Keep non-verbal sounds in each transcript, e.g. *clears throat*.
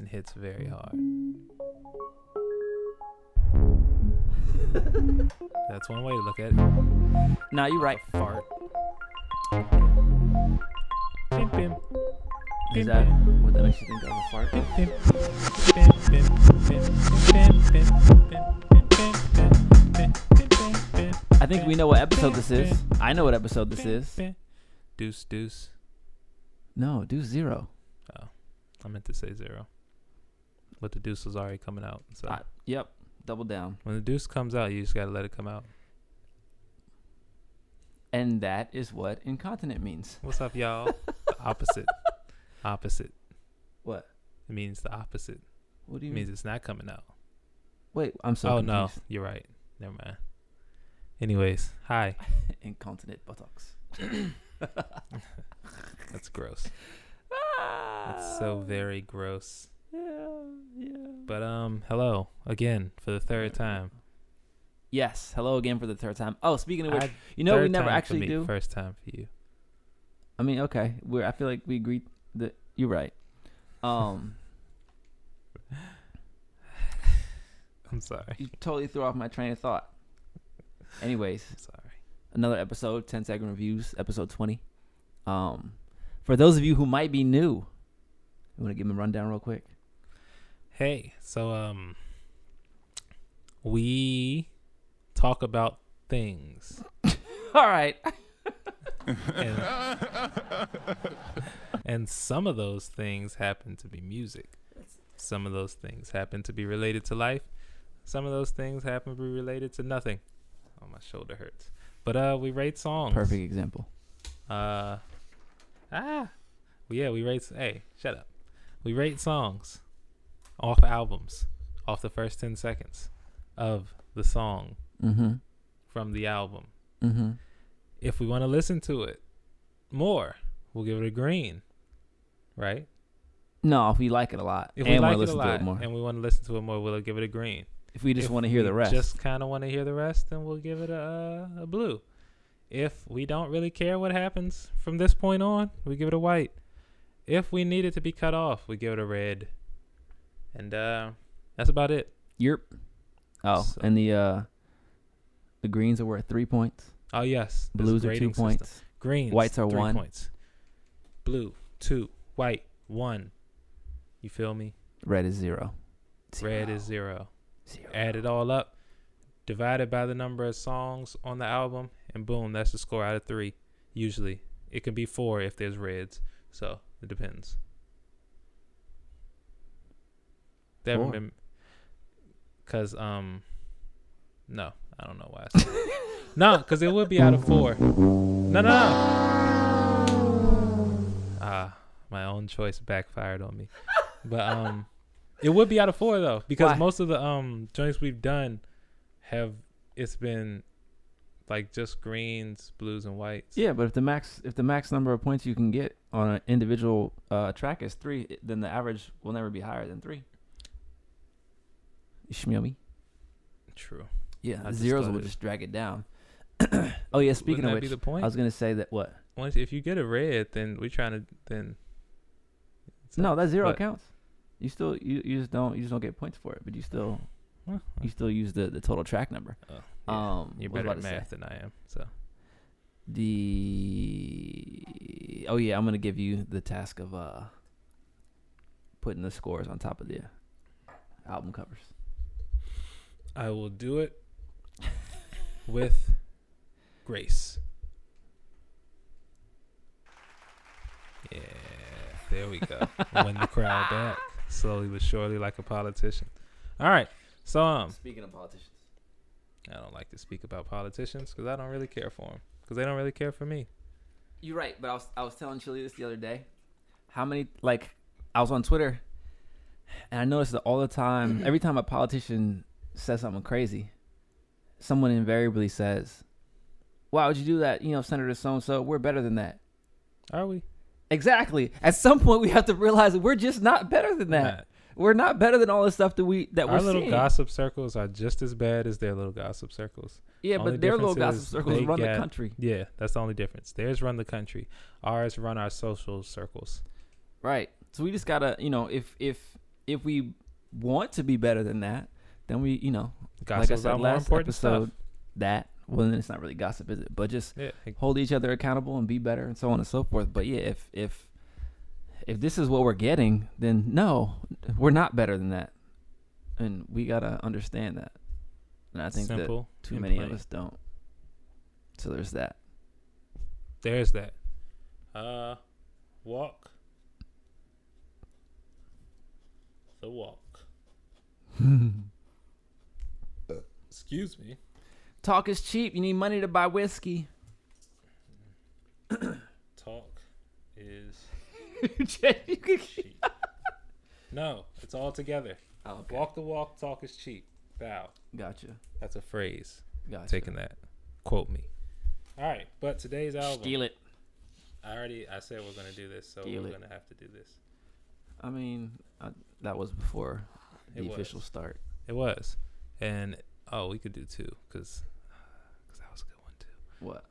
and hits very hard. That's one way to look at it. Nah, you're right. Fart. Bim, bim. Is that what that makes you think of a fart? Bim, bim. Bim, bim, bim, bim, bim, I think we know what episode this is. I know what episode this is. Deuce, deuce. No, deuce zero. Oh, I meant to say zero. But the deuce was already coming out. So I- yep, double down. when the deuce comes out, you just gotta let it come out. And that is what incontinent means. What's up, y'all? *laughs* opposite. Opposite. What? It means the opposite. What do It you means it's not coming out. Wait, I'm sorry. oh no, you're right. Never mind. Anyways, hi. *laughs* Incontinent buttocks. *laughs* That's gross. That's so very gross. Yeah, yeah. But um, hello again for the third time. Yes. Hello again for the third time. Oh, speaking of which, I- you know we never actually me, do. First time for you. I mean, okay. We're. I feel like we agreed that you're right. Um, *laughs* I'm sorry. you totally threw off my train of thought. Anyways, I'm *laughs* sorry. another episode, 10 second reviews, episode 20. Um, for those of you who might be new, you want to give them a rundown real quick? Hey, so um, we talk about things, *laughs* All right. and, and some of those things happen to be music. Some of those things happen to be related to life. Some of those things happen to be related to nothing. Oh, my shoulder hurts. But uh, we rate songs. Perfect example. Uh, ah, well, yeah, we rate. Hey, shut up. We rate songs off albums, off the first ten seconds of the song Mm-hmm. from the album. Mm-hmm. If we want to listen to it more, we'll give it a green, right? No, if we like it a lot If and we like want it to a listen to it more. and we want to listen to it more, we'll give it a green. if we just want to hear the rest. Just kind of want to hear the rest, then we'll give it a, a blue. If we don't really care what happens from this point on, we give it a white. If we need it to be cut off, we give it a red. And uh, that's about it. Yerp. Oh, So- and the uh, the greens are worth three points. Oh yes, Blues are two system. points. Greens, Whites are three one. points. Blue two, white one. You feel me? Red is zero. Red is zero. zero. Add it all up, divide it by the number of songs on the album, and boom, that's the score out of three. Usually, it can be four if there's reds. So it depends. They haven't been, cause um, no, I don't know why. I said *laughs* no, cause it would be out of four. No, no, no. *laughs* Ah, my own choice backfired on me. But um, it would be out of four though, because Why? most of the um joints we've done have it's been like just greens, blues, and whites. Yeah, but if the max if the max number of points you can get on an individual uh, track is three, then the average will never be higher than three. You smell me? True. Yeah, I zeros will just drag it down. *clears throat* oh yeah, speaking Wouldn't of which, the point? I was gonna say that what? Once if you get a red, then we're trying to then. No, that zero but- counts. You still you, you just don't you just don't get points for it, but you still Well, you still use the, the total track number. oh, yeah. Um, You're better at to say? math than I am. So The oh yeah, I'm gonna give you the task of uh putting the scores on top of the album covers. I will do it with grace. Yeah, there we go. Win the crowd back slowly but surely, like a politician. All right, so um, Speaking of politicians, I don't like to speak about politicians because I don't really care for them because they don't really care for me. you're right. But I was I was telling Chili this the other day. How many like I was on Twitter, and I noticed that all the time. every time a politician says something crazy, someone invariably says, "Why would you do that?" You know, Senator so and so. We're better than that. Are we? Exactly. At some point, we have to realize that we're just not better than that. Not. We're not better than all the stuff that we that Our we're little seeing. gossip circles are just as bad as their little gossip circles. yeah, only but their little gossip circles run the country. Yeah, that's the only difference. Theirs run the country. Ours run our social circles. Right. So we just gotta, you know, if if if we want to be better than that, then we, you know, Gossip like I said last episode, stuff. that well, then it's not really gossip, is it? But just Yeah, hold each other accountable and be better, and so on and so forth. But yeah, if if if this is what we're getting, then no, we're not better than that, and we gotta understand that. And I think that too many plain. of us don't. So there's that. There's that. Uh, walk. The walk. *laughs* Excuse me. Talk is cheap. You need money to buy whiskey. Talk is *laughs* cheap. no, it's all together. oh, okay. Walk the walk. Talk is cheap. Bow. Gotcha. That's a phrase. Gotcha. Taking that. Quote me. All right, but today's album. Steal it. I already. I said we're gonna do this, so Steal we're it. gonna have to do this. I mean, I, that was before the official start. It was, and oh, we could do two because because that was a good one too. What?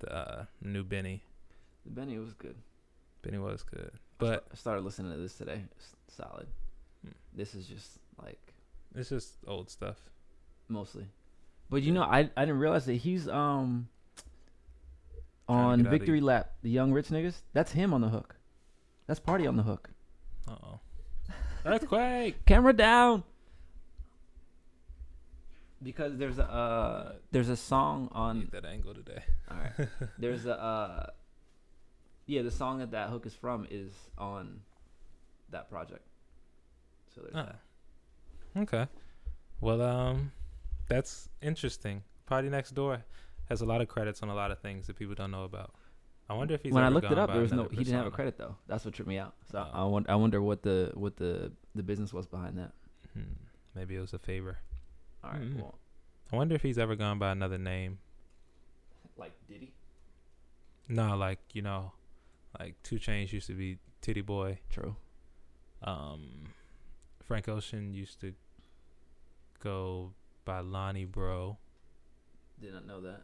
The uh, new Benny. The Benny was good. Benny was good, but I started listening to this today. It's solid. Hmm. This is just like it's just old stuff. mostly. But you know, I I didn't realize that he's um on Victory Lap, the Young Rich niggas. That's him on the hook. That's Party on the hook. Uh oh. Earthquake. Camera down. Because there's a uh, there's a song on Need that angle today. All right. *laughs* There's a uh, yeah, the song that that hook is from is on that project. So there's Ah. that. Okay. Well, um, that's interesting. Party Next Door has a lot of credits on a lot of things that people don't know about. I wonder if he's when I ever looked it gone up, by there was no another he didn't have a persona. credit though. That's what tripped me out. So Oh. I wonder, I wonder what the what the the business was behind that. Hmm. Maybe it was a favor. All right, Mm. well, I wonder if he's ever gone by another name. like Diddy. No, like you know, like 2 Chainz used to be Titty Boy. True. Um, Frank Ocean used to go by Lonny Breaux. Did not know that.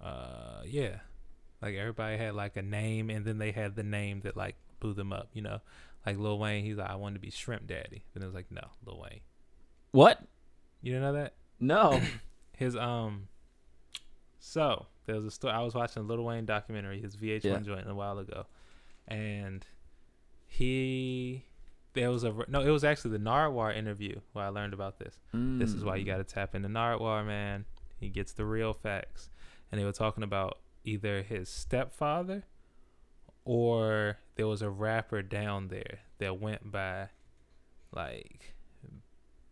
Uh, yeah, like everybody had like a name, and then they had the name that like blew them up. You know, like Lil Wayne. He's like, I wanted to be Shrimp Daddy. Then it was like, no, Lil Wayne. What? You didn't know that? No. *coughs* His um. So there was a story. I was watching a Lil Wayne documentary, his VH1 Yeah. joint, a while ago, and he there was a no. It was actually the Nardwuar interview where I learned about this. This is why you Mm. got to tap into Nardwuar, man. He gets the real facts. And they were talking about either his stepfather or there was a rapper down there that went by like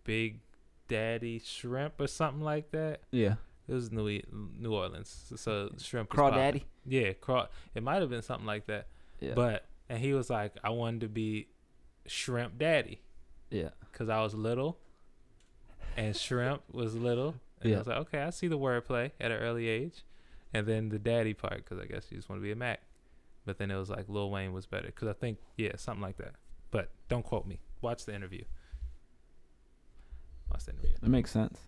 Big Daddy Shrimp or something like that. Yeah. It was New E- New Orleans, so, so shrimp. Craw. Daddy. Yeah, craw. It might have been something like that. Yeah. But and he was like, I wanted to be Shrimp Daddy yeah. because I was little, and shrimp was little. And Yeah. I was like, okay, I see the wordplay at an early age, and then the daddy part because I guess you just want to be a Mac. But then it was like Lil Wayne was better because I think yeah something like that. But don't quote me. Watch the interview. Watch the interview. It makes sense.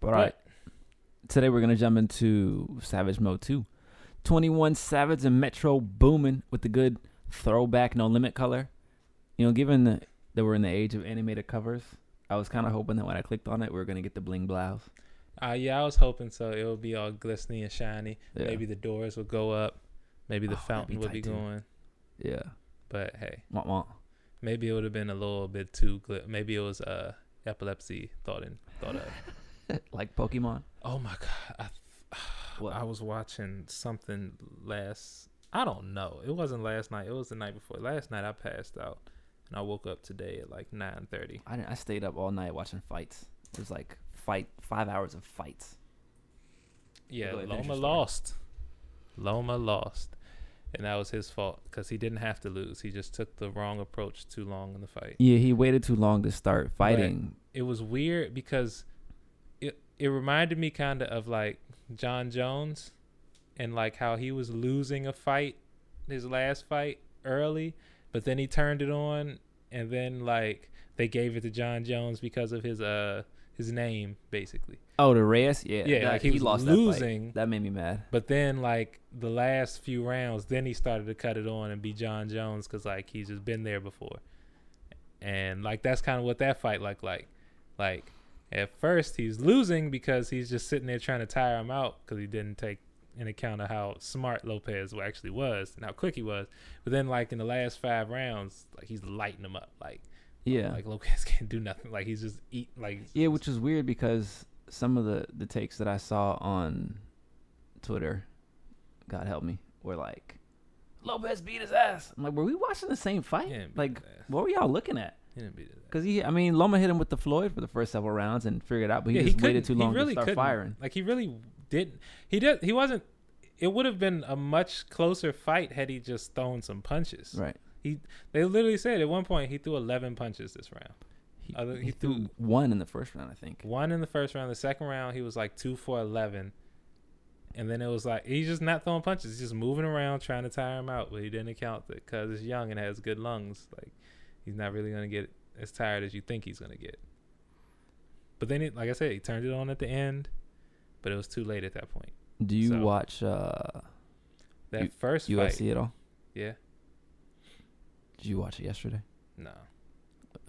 But all right. Today we're gonna jump into Savage Mode 2. 21 Savage and Metro Boomin with the good throwback no limit color. You know, given the, that we're in the age of animated covers, I was kind of hoping that when I clicked on it, we were gonna get the bling blouse. Uh, yeah, I was hoping so. It would be all glistening and shiny. Yeah. Maybe the doors would go up. Maybe the Oh, fountain be would be too. going. Yeah. But hey, maybe it would have been a little bit too. Maybe it was uh epilepsy thought in thought of. *laughs* like Pokemon. Oh my god! I, *sighs* What? I was watching something last. I don't know. It wasn't last night. It was the night before. Last night I passed out, and I woke up today at like nine thirty. I, didn't- I stayed up all night watching fights. It was like fight five hours of fights. Yeah, Go ahead, finish Loma lost. Loma lost, and that was his fault because he didn't have to lose. He just took the wrong approach too long in the fight. Yeah, he waited too long to start fighting. It was weird because it it reminded me kind of of like Jon Jones, and like how he was losing a fight, his last fight early, but then he turned it on, and then like they gave it to Jon Jones because of his uh his name basically. Oh, the Reyes, yeah, Yeah, that- like he, was lost that fight. losing, That, made me mad. but then like the last few rounds, then he started to cut it on and be Jon Jones because like he's just been there before, and like that's kind of what that fight looked like. Like at first he's losing because he's just sitting there trying to tire him out because he didn't take in account of how smart Lopez actually was and how quick he was. But then like in the last five rounds, like he's lighting him up. Like Yeah, like Lopez *laughs* can't do nothing. Like he's just eat like yeah, which is weird because some of the the takes that I saw on Twitter, God help me, were like Lopez beat his ass. I'm like, were we watching the same fight? he Like, what were y'all looking at? He didn't beat his ass. Because he, I mean, Loma hit him with the Floyd for the first several rounds and figured it out, but he Yeah, just waited too long he really to start couldn't. firing. Like he really didn't. He did. He wasn't. It would have been a much closer fight had he just thrown some punches. Right. He. They literally said at one point he threw 11 punches this round. He, he he threw threw- one in the first round, I think. One in the first round. The second round he was like two for 11. And then it was like he's just not throwing punches. He's just moving around trying to tire him out, but he didn't account that because he's young and has good lungs. Like he's not really gonna get as tired as you think he's gonna get. But then, it, like I said, he turned it on at the end, but it was too late at that point. Do you So- watch uh, That U- first fight, UFC at all? yeah, Did you watch it yesterday? no.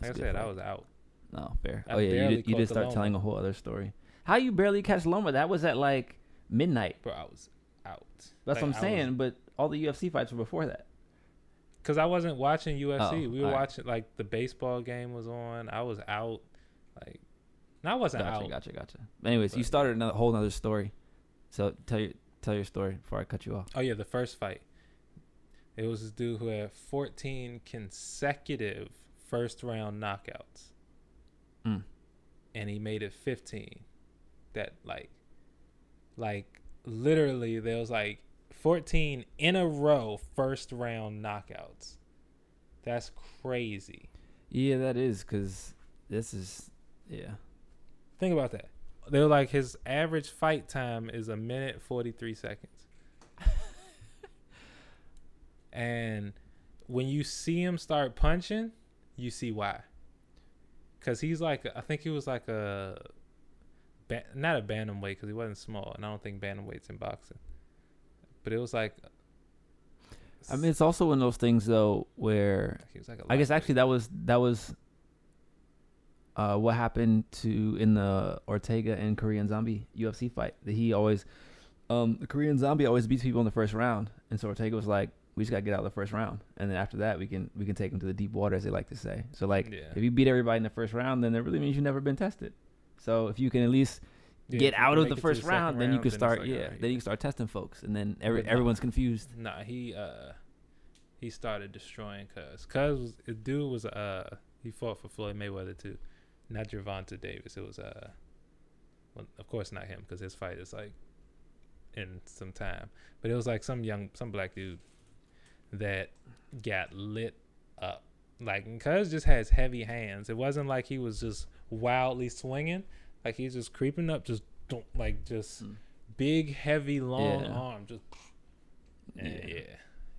Like I said, I was out. No, fair. I oh yeah, you did, you did start Loma. telling a whole other story. How you barely catch Loma? That was at like midnight. Bro, I was out. That's what I'm saying. But all the UFC fights were before that. Because I wasn't watching UFC. Oh, we were watching like the baseball game was on. I was out. Like, no, I wasn't Gotcha, out. gotcha, gotcha. But anyways, you started another whole other story. So tell your tell your story before I cut you off. Oh yeah, the first fight. It was this dude who had 14 consecutive first round knockouts, Mm. and he made it 15. That like, like literally, there was like 14 in a row first round knockouts. That's crazy. Yeah, that is because this is yeah. Think about that. They're like his average fight time is a minute 43 seconds. *laughs* and when you see him start punching, you see why. Cuz he's like I think he was like a not a bantamweight cuz he wasn't small and I don't think bantamweight's in boxing. But it was like I mean, it's also one of those things though where he was like a I guess actually that was that was uh, what happened to in the Ortega and Korean Zombie UFC fight. That he always, um, the Korean Zombie always beats people in the first round, and so Ortega was like, "We just gotta get out of the first round, and then after that, we can we can take them to the deep water, as they like to say." So like, Yeah. if you beat everybody in the first round, then that really means you've never been tested. So if you can at least Yeah, get out of the first second round, then you can it's start. like, yeah, alright. then you can start testing folks, and then every, no. everyone's confused. Nah, he uh he started destroying Cuz. Cuz was dude was uh he fought for Floyd Mayweather too, not Gervonta Davis. It was uh, well, of course not him because his fight is like in some time. But it was like some young some black dude that got lit up. Like Cuz just has heavy hands. It wasn't like he was just wildly swinging. Like he's just creeping up, just don't like just Mm. big, heavy, long Yeah. arm, just yeah. yeah,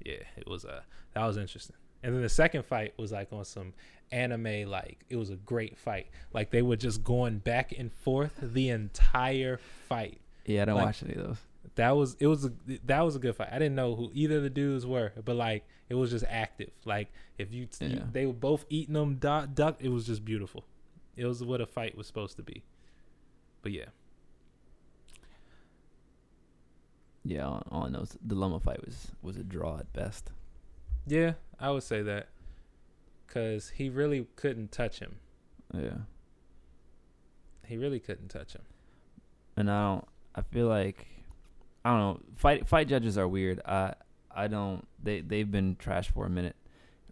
yeah. It was uh that was interesting. And then the second fight was like on some anime like it was a great fight. Like they were just going back and forth the entire fight. Yeah, I don't Like- watch any of those. That was it was a, that was a good fight. I didn't know who either of the dudes were, but like it was just active. Like if you, you they were both eating them duck, duck, it was just beautiful. It was what a fight was supposed to be. But yeah, Yeah, all, all I know is the Loma fight was was a draw at best. yeah, I would say that because he really couldn't touch him. Yeah. He really couldn't touch him. and I don't. I feel like I don't know. Fight fight judges are weird. I I don't. They they've been trash for a minute.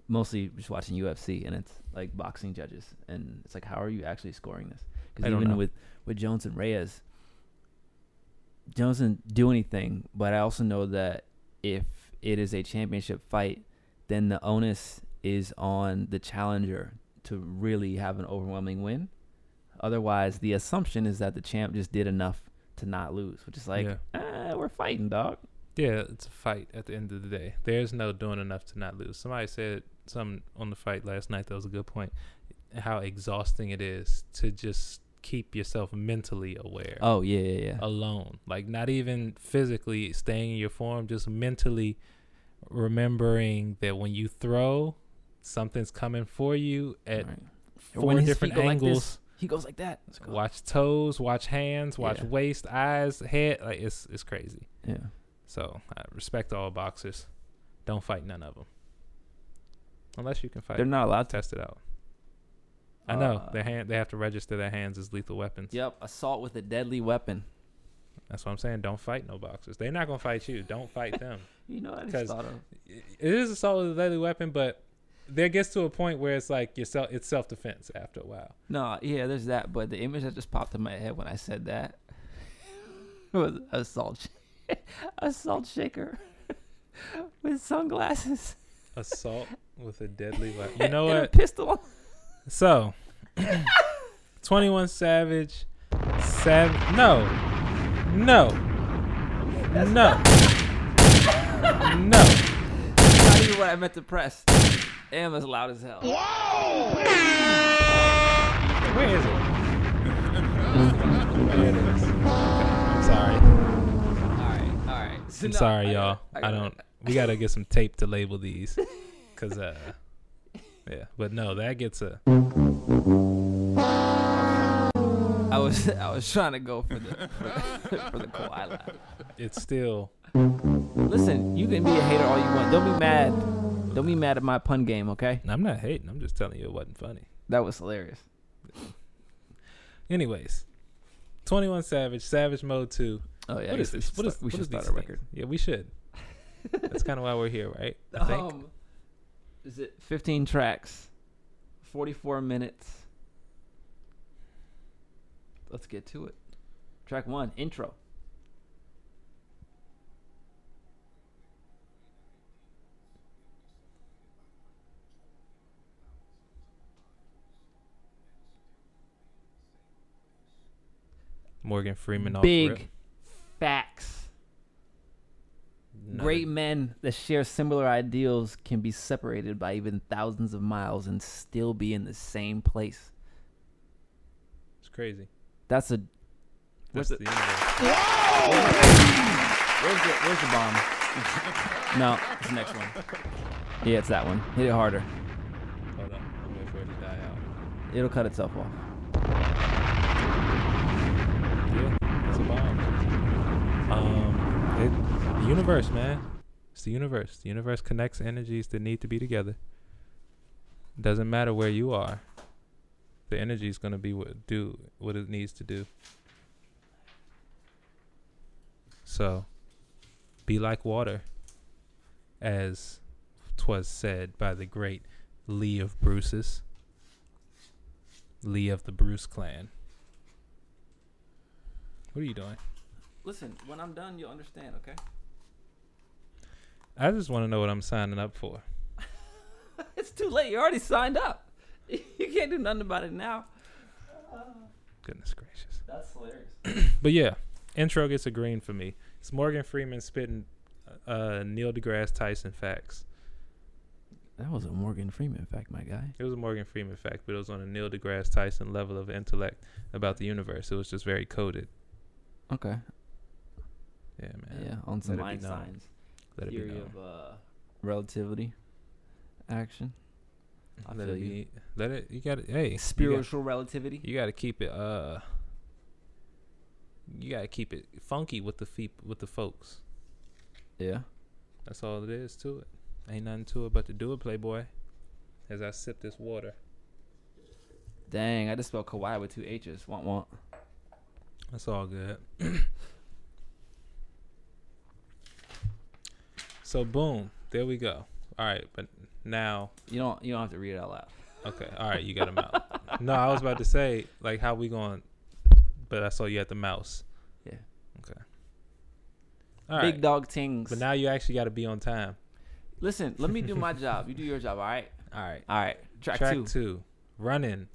Mostly just watching UFC, and it's like boxing judges, and it's like, how are you actually scoring this? Because even know. with with Jones and Reyes, Jones didn't do anything. But I also know that if it is a championship fight, then the onus is on the challenger to really have an overwhelming win. Otherwise, the assumption is that the champ just did enough to not lose, which is like, yeah. ah, we're fighting, dog. Yeah, it's a fight at the end of the day. There's no doing enough to not lose. Somebody said something on the fight last night that was a good point. How exhausting it is to just keep yourself mentally aware Oh yeah, yeah, yeah. alone. Like not even physically staying in your form, just mentally remembering that when you throw, something's coming for you at Right. four different go like angles. He goes like that. Go. watch toes, watch hands, watch Yeah. waist, eyes, head. Like it's it's crazy. Yeah. So I respect all boxers. Don't fight none of them, unless you can fight. They're not allowed to. test it out. I know Uh, their hand. They have to register their hands as lethal weapons. Yep, assault with a deadly weapon. That's what I'm saying. Don't fight no boxers. They're not gonna fight you. Don't fight them. *laughs* You know, I just thought of. it is assault with a deadly weapon, but there gets to a point where it's like yourself. It's self defense after a while. No, yeah, there's that, but the image that just popped in my head when I said that *laughs* was assault, sh- *laughs* assault shaker *laughs* with sunglasses. Assault with a deadly weapon. You know what? A pistol. So, 21 Savage. Sav. No. No. No. No. Not even what I meant to press. Damn, that's loud as hell. Whoa! Where is it? There it is. I'm sorry. All right, all right. So I'm no, sorry, I y'all. got- I, got don't. We gotta get some tape to label these, cause uh, *laughs* yeah. But no, that gets a. I was I was trying to go for the for the, for the Kawhi. It's still. Listen, you can be a hater all you want. Don't be mad. Don't be mad at my pun game, okay? I'm not hating. I'm just telling you it wasn't funny. That was hilarious. *laughs* Anyways, 21 Savage, Savage Mode 2. Oh yeah. what is this? What is we should is start these a things? record. Yeah, we should. That's kind of why we're here, right? I think. Um, is it 15 tracks, 44 minutes? Let's get to it. Track one, intro. Morgan Freeman off Big rip. facts. None Great men that share similar ideals can be separated by even thousands of miles and still be in the same place. It's crazy. That's a. That's What's the it? universe. Where's the Where's the bomb? *laughs* no, it's the next one. Yeah, it's that one. Hit it harder. Hold on. I'm waiting for it to die out. It'll cut itself off. It's a bomb. Um, it, the universe, man. It's the universe. The universe connects energies that need to be together. Doesn't matter where you are. The energy is gonna be what do what it needs to do. So, be like water, as twas said by the great Lee of Bruce's. Lee of the Bruce clan. What are you doing? Listen, when I'm done, you'll understand. Okay. I just want to know what I'm signing up for. *laughs* it's too late. You already signed up. *laughs* You can't do nothing about it now. Goodness gracious. That's hilarious. *clears throat* But yeah, intro gets a green for me. It's Morgan Freeman spitting uh, Neil deGrasse Tyson facts. That was a Morgan Freeman fact, my guy. It was a Morgan Freeman fact, but it was on a Neil deGrasse Tyson level of intellect about the universe. It was just very coded. Okay. Yeah, man. Yeah, on some Let it. Einstein's Let it be theory of uh, relativity, action, I Let feel it you. Let it. You got to Hey, you got- spiritual relativity. You got to keep it. Uh. You got to keep it funky with the feet with the folks. Yeah. That's all it is to it. Ain't nothing to it but to do it, Playboy. As I sip this water. Dang, I just spelled Kawhi with two H's. Want want. That's all good. *clears throat* so boom, there we go. All right, but now, You don't you don't have to read it out loud. okay, all right, you got a mouse. *laughs* no, I was about to say like how we going, but I saw you at the mouse. Yeah. Okay. All right, Big dog tings. but now you actually got to be on time. Listen, let me do my job. You do your job, all right? All right. All right. Track, Track two. two, running.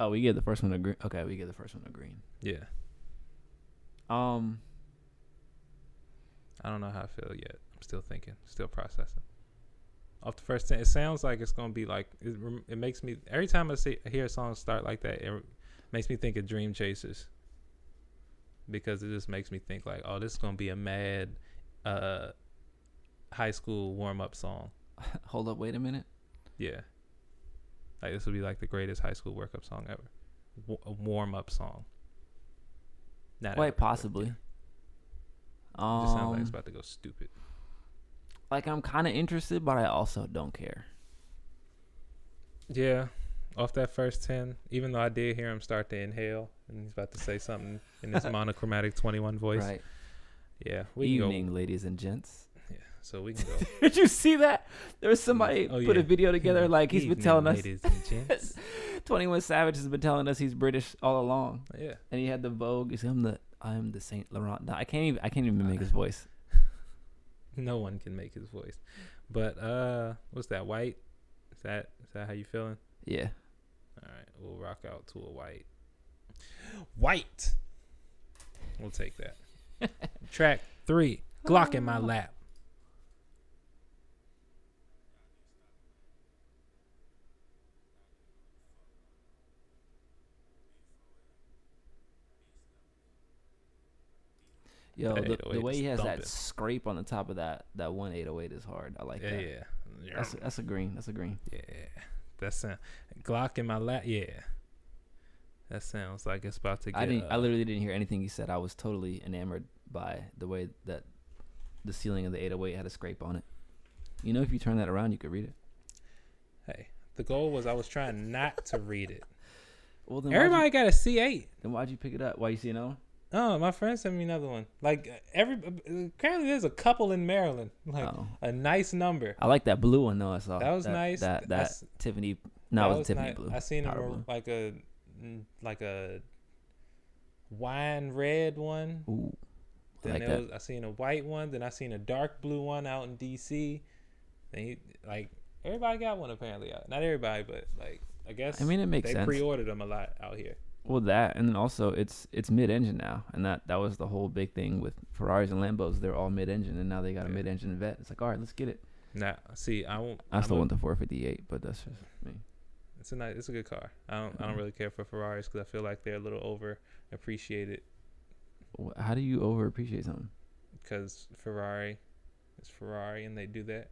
Oh, we get the first one a green. Okay, we get the first one a green. Yeah, Um, I don't know how I feel yet. I'm still thinking, still processing. Off the first ten, it sounds like it's gonna be like it. It makes me every time I see hear a song start like that, it makes me think of Dream Chasers. Because it just makes me think like, oh, this is gonna be a mad, uh, high school warm up song. *laughs* hold up, wait a minute. Yeah. Like this would be like the greatest high school workup song ever. W- a warm up song. Not Quite ever, possibly. yeah. It just sounds like it's Um, about to go stupid. like I'm kind of interested, but I also don't care. Yeah. Off that first 10, even though I did hear him start to inhale and he's about to say something in his *laughs* monochromatic 21 voice. Right. Yeah. We Evening, can ladies and gents. Yeah. So we can go. *laughs* Did you see that? There was somebody Oh, put a video together like he's been telling us. Ladies and gents. Twenty One Savage has been telling us he's British all along, yeah. and he had the Vogue. He's I'm the I'm the Saint Laurent. No, I can't even I can't even make his voice. *laughs* No one can make his voice. But uh what's that? White? Is that is that how you feeling? Yeah. All right, we'll rock out to a white. White. We'll take that. *laughs* Track three. Glock in my lap. Yo, the, the way he has thumping. that scrape on the top of that that one eight oh eight is hard. I like yeah, that. yeah. That's that's a green. That's a green. yeah. That sound Glock in my lap. Yeah. That sounds like it's about to get. I didn't. I uh, literally didn't hear anything he said. I was totally enamored by the way that the ceiling of the 808 had a scrape on it. You know, if you turn that around, you could read it. Hey, the goal was I was trying not to read it. *laughs* Well, then why'd you- Everybody got a C8. then why'd you pick it up? Why you see another one? Oh, my friend sent me another one. Like uh, every uh, apparently there's a couple in Maryland. *laughs* Like Oh. a nice number. I like that blue one though. I saw That was nice. That that That's- Tiffany. No, That it was was Tiffany nice. blue. I seen a Powder blue. like a mm, like a wine red one. Ooh, I Then like there that. was I seen a white one. Then I seen a dark blue one out in D.C. Then he, like everybody got one apparently. Not everybody, but like I guess I mean, it makes they sense. pre-ordered them a lot out here. Well, that and then also it's it's mid-engine now, and that that was the whole big thing with Ferraris and Lambos. They're all mid-engine, and now they got a Yeah. mid-engine vet. It's like, all right, let's get it. Now, see, I won't. I I'm still a- want the 458, but that's just me. It's a nice. It's a good car. I don't. I don't Mhm. really care for Ferraris because I feel like they're a little over appreciated. How do you over appreciate something? because Ferrari is Ferrari and they do that.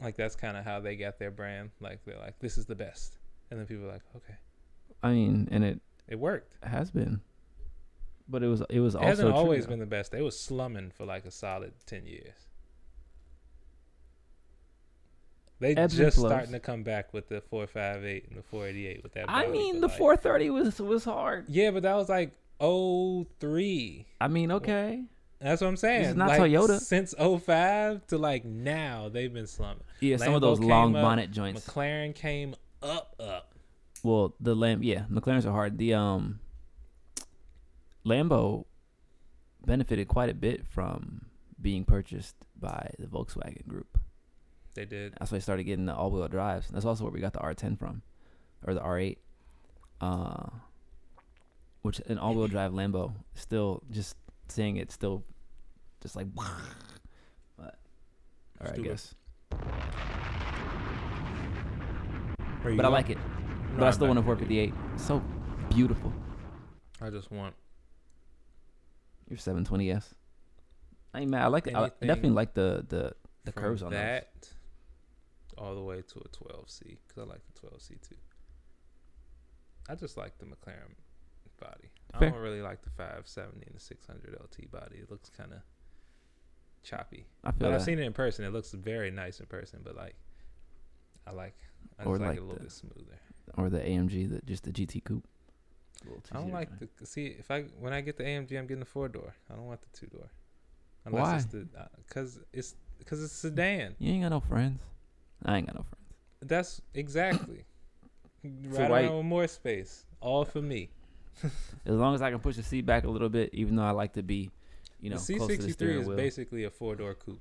Like that's kind of how they got their brand. Like they're like, this is the best, and then people are like, okay, I mean, and it it worked. has been, but it was it was It also hasn't always been the best. They was slumming for like a solid ten years. They Ebbs just starting to come back with the four five eight and the four eighty eight with that. I mean, the like- 430 was was hard. Yeah, but that was like oh three. I mean, okay, That's what I'm saying. not like, Toyota. Since 05 to like now, they've been slumming. yeah, some of those long up, bonnet joints. McLaren came up, up. Well, the Lam, yeah, McLarens are hard. The um, Lambo benefited quite a bit from being purchased by the Volkswagen Group. They did. That's why I started getting the all-wheel drives. That's also where we got the R10 from, or the R8. Uh, which an all-wheel drive Lambo still just seeing it still just like. But all right, I guess. Where But I like it. No, But I I'm still not. want a 458. So beautiful. I just want Your 720s. I ain't mad. I like. it. I definitely like the the the from curves on those. that all the way to a 12C because I like the 12C too. I just like the McLaren body. Fair. I don't really like the 570 and the 600 LT body. It looks kind of choppy. I feel But I've seen it in person. It looks very nice in person. But like, I like. I just Or like, like it a little the- bit smoother. Or the AMG, the just the GT coupe. I don't like joint. the see if I when I get the AMG I'm getting the four door. I don't want the two door. Unless Why? it's the uh, because it's because it's sedan. You ain't got no friends. I ain't got no friends. That's exactly. So *coughs* right why- around with more space. All for me. *laughs* As long as I can push the seat back a little bit, even though I like to be, you know, the close to the C63 is wheel. basically a four door coupe.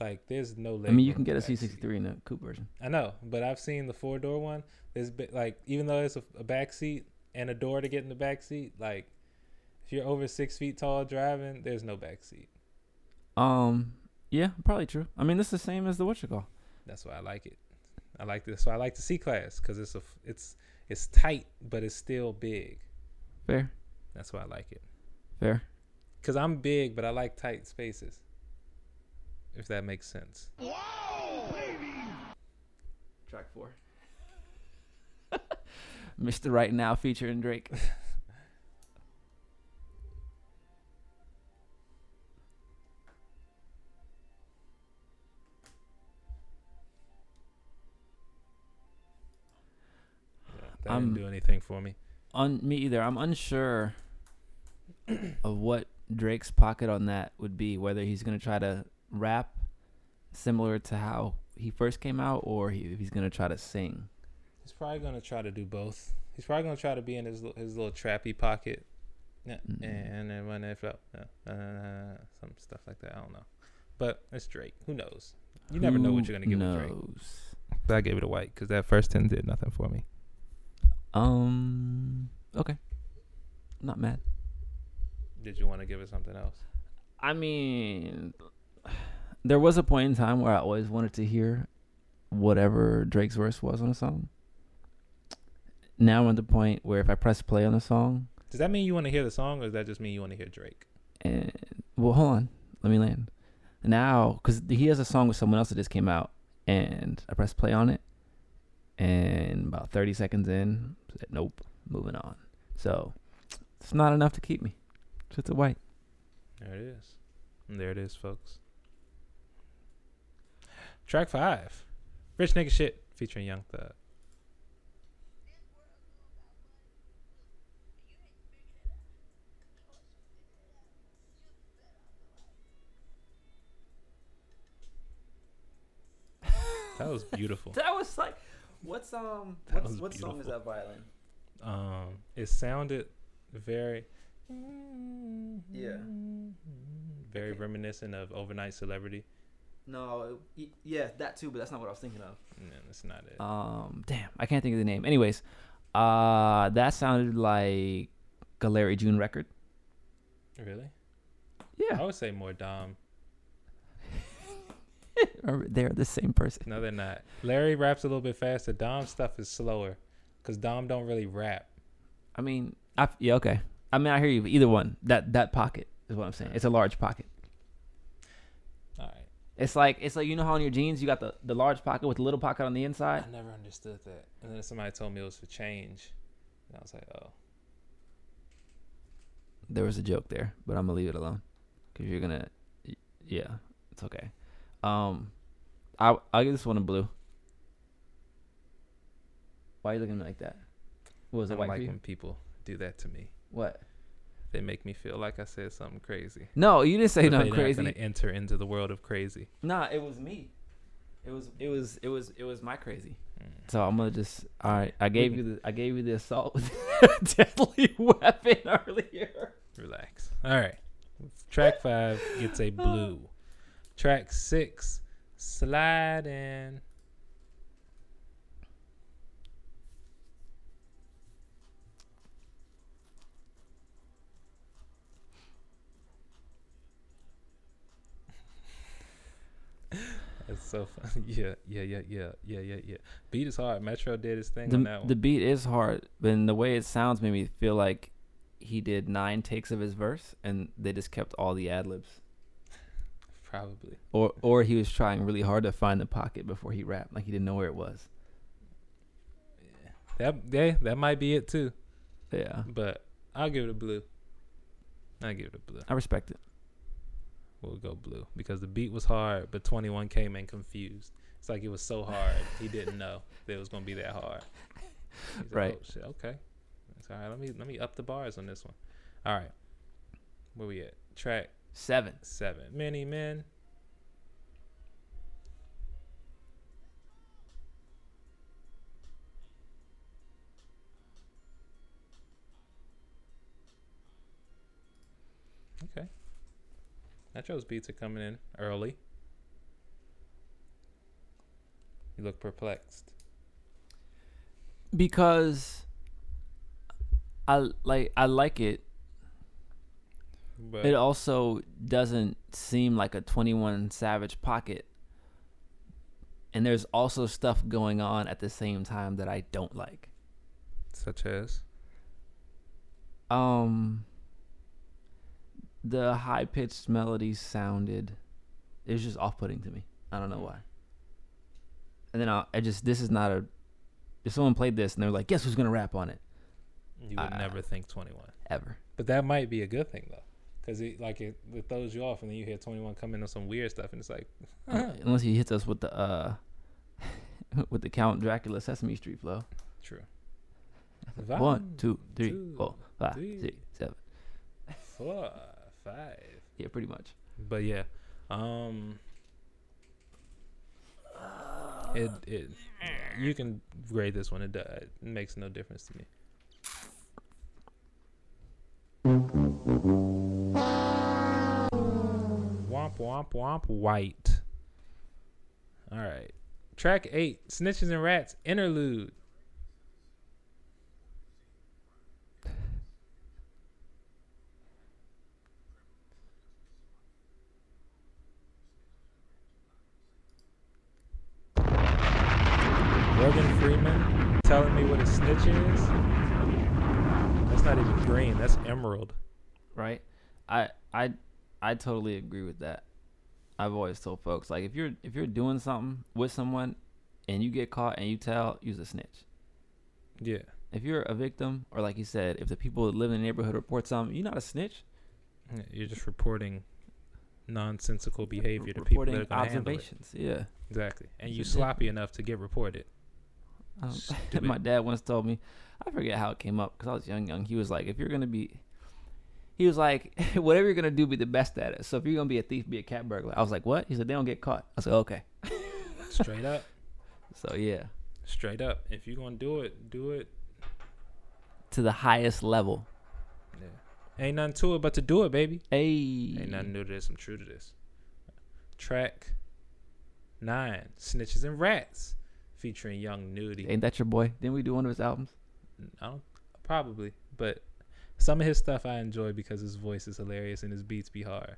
Like there's no. I mean, you can get a in the back seat. C63 in the coupe version. I know, but I've seen the four door one. There's bi- like even though it's a, a back seat and a door to get in the back seat, like if you're over six feet tall driving, there's no back seat. Um, yeah, probably true. I mean, it's the same as the what you call. That's why I like it. I like this. So I like the C class because it's a it's it's tight, but it's still big. Fair, That's why I like it. fair. Cause I'm big, but I like tight spaces. If that makes sense. Track four. *laughs* Mr. Right Now featuring Drake. Yeah, that I'm- didn't do anything for me. On me either. I'm unsure *clears throat* of what Drake's pocket on that would be. Whether he's gonna try to rap similar to how he first came out, or he, he's gonna try to sing. He's probably gonna try to do both. He's probably gonna try to be in his his little trappy pocket, yeah, and then when it felt uh, uh, some stuff like that. I don't know, but it's Drake. Who knows? You never know what you're gonna get with Drake. knows? But I gave it a white because that first ten did nothing for me. Um. Okay. Not mad. Did you want to give it something else? I mean, there was a point in time where I always wanted to hear whatever Drake's verse was on a song. Now I'm at the point where if I press play on a song, Does that mean you want to hear the song, or does that just mean you want to hear Drake? and well, hold on, let me land. Now, because he has a song with someone else that just came out, and I press play on it, and about 30 seconds in, said, nope, moving on. So it's not enough to keep me. It's a white. There it is. There it is, folks. Track five, Rich Nigga Shit featuring Young Thug. That was beautiful. *laughs* That was like, what's um, That what's, what song is that violin? Um, it sounded very, Yeah. very reminiscent of Overnight Celebrity. No, yeah, that too, but that's not what I was thinking of. No, that's not it. Um, damn, I can't think of the name. Anyways, uh, that sounded like a Larry June record. really? Yeah, I would say more Dom. *laughs* or they're the same person. No, they're not. Larry raps a little bit faster. Dom's stuff is slower, cause Dom don't really rap. I mean, I, yeah, okay. I mean, I hear you. but Either one. That that pocket is what I'm saying. It's a large pocket. It's like it's like you know how on your jeans you got the the large pocket with the little pocket on the inside. I never understood that. And then somebody told me it was for change, and I was like, oh. There was a joke there, but I'm gonna leave it alone because you're gonna. Yeah, it's okay. Um, I I'll give this one a blue. Why are you looking at me like that? What was I it don't white like when people do that to me. What? They make me feel like I said something crazy. No, you didn't say But nothing they're not gonna enter into the world of crazy. Nah, it was me. It was it was it was it was my crazy. Mm. So I'm gonna just all right. I gave you the I gave you the assault with *laughs* deadly *laughs* weapon earlier. Relax. All right. Track five gets a blue. *laughs* Track six, slide in. It's so fun. *laughs* Yeah, yeah, yeah, yeah, yeah, yeah, yeah. Beat is hard. Metro did his thing on that The one. the beat is hard, but in the way it sounds made me feel like he did nine takes of his verse and they just kept all the ad libs. Probably. Or or he was trying really hard to find the pocket before he rapped, like he didn't know where it was. That yeah, that might be it too. Yeah, But I'll give it a blue. I'll give it a blue. I respect it. We'll go blue because the beat was hard, but 21 came in confused. It's like it was so hard he didn't know that it was gonna be that hard. Like, Right. "Oh, shit, okay. That's all right. Let me let me up the bars on this one. All right. Where we at? Track Seven. seven. Many men. Okay. Metro's beats are coming in early. You look perplexed. because I like I like it. But It also doesn't seem like a 21 Savage pocket. And there's also stuff going on at the same time that I don't like. such as Um the high pitched melodies sounded it was just off putting to me. I don't know why. And then I, I just this is not a if someone played this and they're like, guess who's gonna rap on it? you would Uh, never think 21. Ever. But that might be a good thing though, because it like it, it throws you off, and then you hear 21 come in on some weird stuff, and it's like, *laughs* Unless he hits us with the uh *laughs* with the Count Dracula Sesame Street flow. true. One, two, three, two, four, five, three. four, five. Yeah, pretty much. But yeah, um, it it you can grade this one. It, do- it makes no difference to me. Womp womp womp white. All right, track eight: Snitches and Rats interlude. Morgan Freeman telling me what a snitch is. That's not even green. That's emerald. Right? I I I totally agree with that. I've always told folks like if you're if you're doing something with someone and you get caught and you tell, use a snitch. Yeah. If you're a victim or like you said, if the people that live in the neighborhood report something, you're not a snitch. Yeah, You're just reporting nonsensical behavior to people that reporting are gonna handle it. observations. Yeah. Exactly. And you sloppy enough to get reported. Um, *laughs* my dad once told me, I forget how it came up because I was young, young. He was like, if you're gonna be, he was like, *laughs* whatever you're gonna do, be the best at it. So if you're gonna be a thief, be a cat burglar. I was like, what? He said they don't get caught. I said, okay. Straight up. *laughs* So yeah, Straight up. If you're gonna do it, do it. to the highest level. Yeah. Ain't nothing to it but to do it, baby. Hey, Ain't nothing new to this. I'm true to this. Track nine: Snitches and Rats, featuring Young Nudy. ain't that your boy? Didn't we do one of his albums? Mm, I don't probably, but some of his stuff I enjoy because his voice is hilarious and his beats be hard.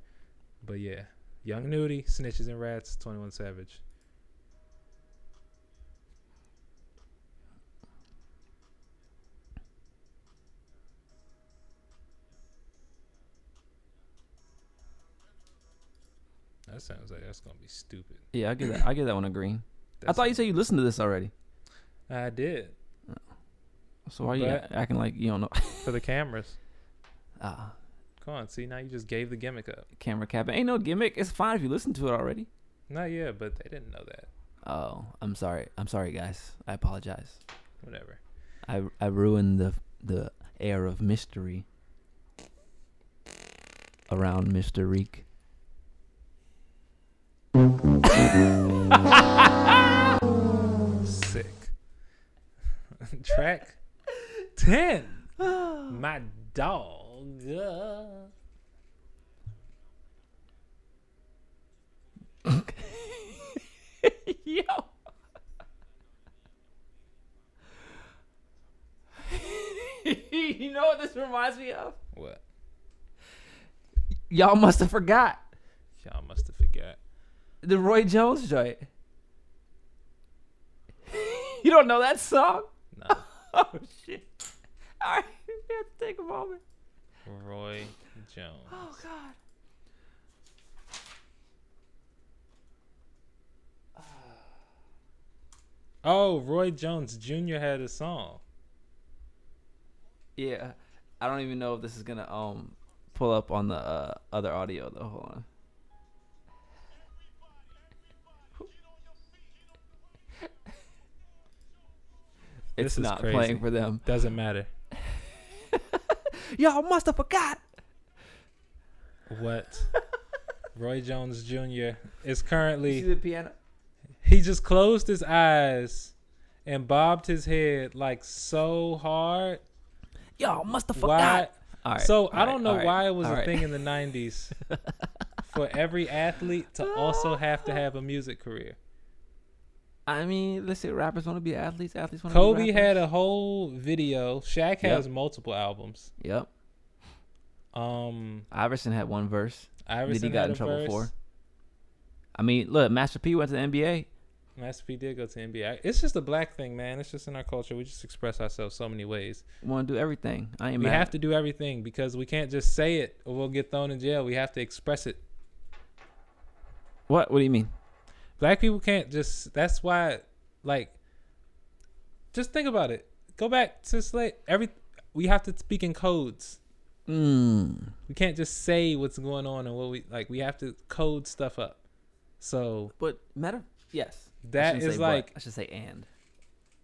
But yeah, Young Nudy, Snitches and Rats, Twenty One Savage. That sounds like that's gonna be stupid. Yeah, I give that. I give that one a green. I thought you said you listened to this already. I did So why are you But- acting like you don't know? *laughs* for the cameras. Ah, Come on, see now you just gave the gimmick up. camera cap. Ain't no gimmick. It's fine if you listen to it already. Not yet, but they didn't know that. Oh, I'm sorry. I'm sorry, guys. I apologize. Whatever. I I ruined the the air of mystery around Mr. Reek. *laughs* *laughs* Track ten. *sighs* My dog. *laughs* Yo. *laughs* you know what this reminds me of? What? Y'all must have forgot Y'all must have forgot. the Roy Jones joint. you don't know that song? No. *laughs* Oh shit! All right, *laughs* we have to take a moment. Roy Jones. Oh god. *sighs* Oh, Roy Jones Jr. had a song. Yeah, I don't even know if this is gonna um pull up on the uh, other audio though. Hold on. It's is not crazy. playing for them. Doesn't matter. *laughs* Y'all must have forgot. What? *laughs* Roy Jones Jr. is You see currently. the piano? He just closed his eyes and bobbed his head like so hard. Y'all must have Why? forgot. All right, so I don't know right, why it was a thing in the '90s *laughs* for every athlete to also have to have a music career. I mean, let's say rappers want to be athletes. Athletes want to Kobe had a whole video. Shaq Yep. has multiple albums. Yep. Um, Iverson had one verse. Iverson Did he got in trouble verse. for? I mean, look, Master P went to the NBA. Master P did go to NBA. It's just a black thing, man. It's just in our culture. We just express ourselves so many ways. Want to do everything. I ain't we mad. have to do everything because we can't just say it or we'll get thrown in jail. We have to express it. What? What do you mean? Black people can't just. That's why, like, just think about it. Go back to slave. Every we have to speak in codes. Mm. We can't just say what's going on and what we like. We have to code stuff up. So But matter. Yes. that is that say but. like I should say and.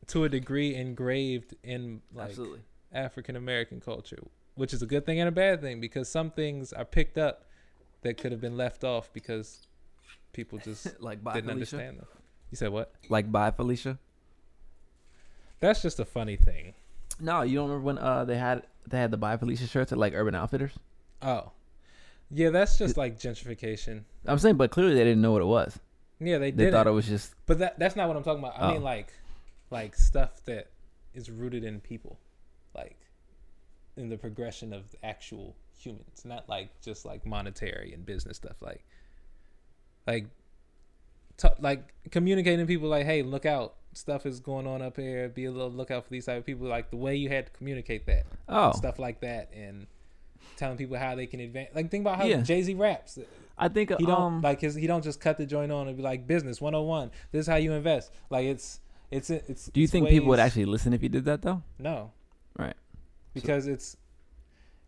to a degree engraved in like Absolutely. African American culture, which is a good thing and a bad thing because some things are picked up that could have been left off because people just *laughs* like bye didn't Felicia. understand them. You said what? Like bye Felicia. That's just a funny thing. No, you don't remember when uh they had they had the bye Felicia shirts at like Urban Outfitters. Oh, yeah, that's just like gentrification. I'm saying, but clearly they didn't know what it was. Yeah, they They did thought it, it was just but that that's not what I'm talking about. I Oh. mean like, like stuff that is rooted in people, like in the progression of actual humans, not like just like monetary and business stuff. Like, like, t- like communicating to people like, hey, look out, stuff is going on up here. Be a little lookout for these type of people. Like the way you had to communicate that, oh. stuff like that, and telling people how they can advance. Like think about how Yeah. Jay Z raps. I think He don't um like his. He don't just cut the joint on and be like business 101. This is how you invest. Like it's it's it's. Do you it's think people would actually listen if you did that though? no? Right. Because it's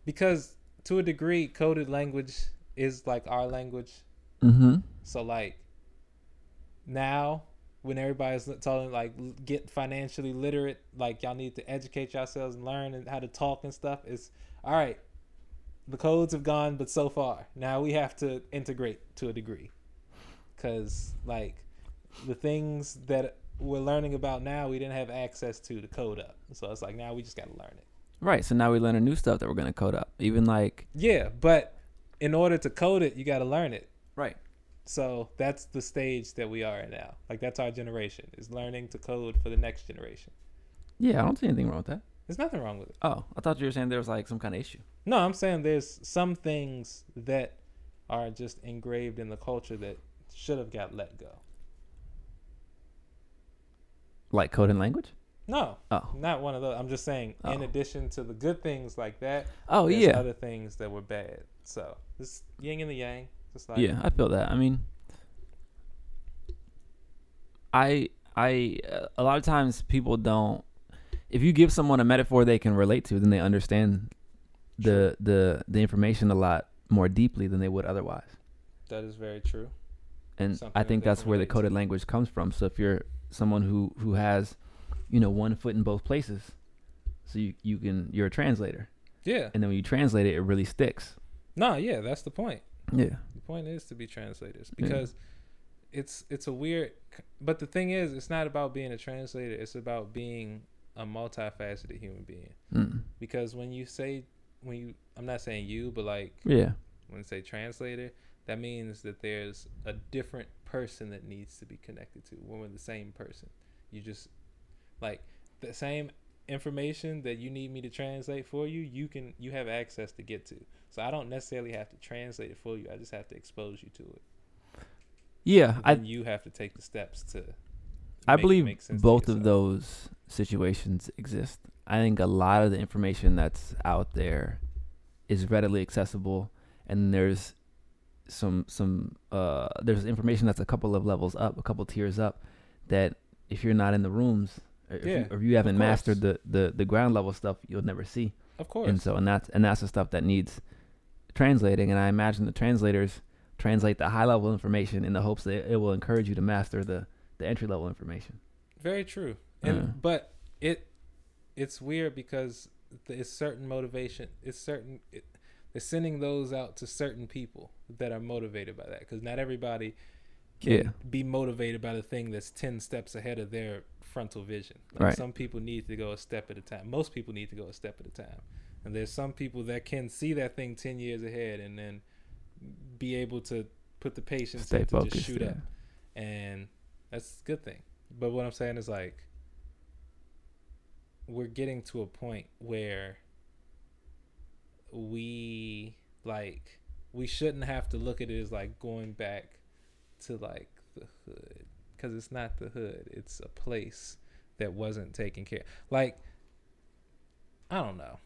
because to a degree, coded language is like our language. Mm-hmm. So like now, when everybody's telling like get financially literate, like y'all need to educate yourselves and learn and how to talk and stuff. It's all right. The codes have gone, but so far now we have to integrate to a degree, because like the things that we're learning about now, we didn't have access to to code up. So it's like now we just got to learn it. Right. So now we learn a new stuff that we're gonna code up. Even like Yeah, but in order to code it, you got to learn it. right. So that's the stage that we are in now. Like that's our generation is learning to code for the next generation. Yeah, I don't see anything wrong with that. There's nothing wrong with it. Oh, I thought you were saying there was like some kind of issue. No, I'm saying there's some things that are just engraved in the culture that should have got let go. Like code and language? No, Oh. not one of those. I'm just saying, in Oh. addition to the good things like that, Oh there's yeah. other things that were bad. So this yin and the yang, just like yeah, I feel that. I mean, I I a lot of times people don't. If you give someone a metaphor they can relate to, then they understand the the the information a lot more deeply than they would otherwise. that is very true. And Something I think they that's where the relate to. coded language comes from. So if you're someone who who has, you know, one foot in both places, so you you can you're a translator, Yeah. and then when you translate it, it really sticks. No, yeah, that's the point. Yeah. The point is to be translators Yeah. because it's it's a weird. But the thing is, it's not about being a translator. It's about being a multifaceted human being. Mm. Because when you say when you, I'm not saying you, but like Yeah. when you say translator, that means that there's a different person that needs to be connected to. When we're the same person, you just like the same information that you need me to translate for you. You can you have access to get to. So I don't necessarily have to translate it for you. I just have to expose you to it. Yeah. And I you have to take the steps to. I believe both of those situations exist. I think a lot of the information that's out there is readily accessible, and there's some some uh there's information that's a couple of levels up, a couple tiers up, that if you're not in the rooms, or if, Yeah, you, or if you haven't mastered the, the the ground level stuff, you'll never see. Of course. And so and that's and that's the stuff that needs translating. And I imagine the translators translate the high level information in the hopes that it will encourage you to master the the entry level information. Very true. And Yeah. but it it's weird because it's certain motivation. It's certain. It, they're sending those out to certain people that are motivated by that because not everybody can Yeah. be motivated by the thing that's ten steps ahead of their frontal vision. Like Right. Some people need to go a step at a time. Most people need to go a step at a time. And there's some people that can see that thing ten years ahead and then be able to put the patience Stay in to just shoot yeah. up and that's a good thing. But what I'm saying is like we're getting to a point where we like we shouldn't have to look at it as like going back to like the hood because it's not the hood it's a place that wasn't taken care like i don't know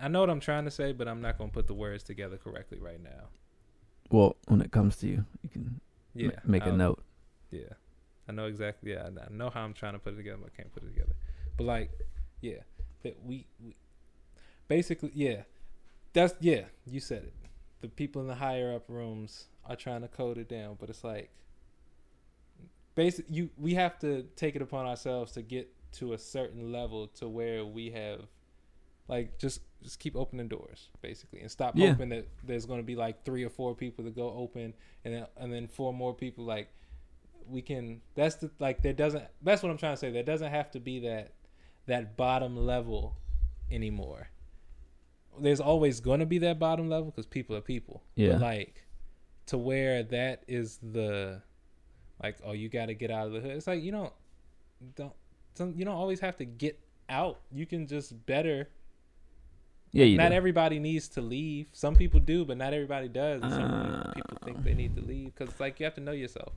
i know what i'm trying to say but i'm not going to put the words together correctly right now. Well, when it comes to you, you can ma- yeah make a I'll- note. yeah i know exactly yeah I- i know how i'm trying to put it together but i can't put it together. But like yeah that we, we basically yeah that's yeah you said it. The people in the higher up rooms are trying to code it down but it's like basically, you we have to take it upon ourselves to get to a certain level to where we have like just just keep opening doors basically and stop Yeah. hoping that there's going to be like three or four people to go open and then and then four more people like we can that's the like there doesn't that's what I'm trying to say there doesn't have to be that that bottom level anymore there's always going to be that bottom level because people are people Yeah. but like to where that is the like oh you got to get out of the hood it's like you don't don't don't- you don't always have to get out you can just better Yeah, you not do. everybody needs to leave some people do but not everybody does and some Uh, people think they need to leave because it's like you have to know yourself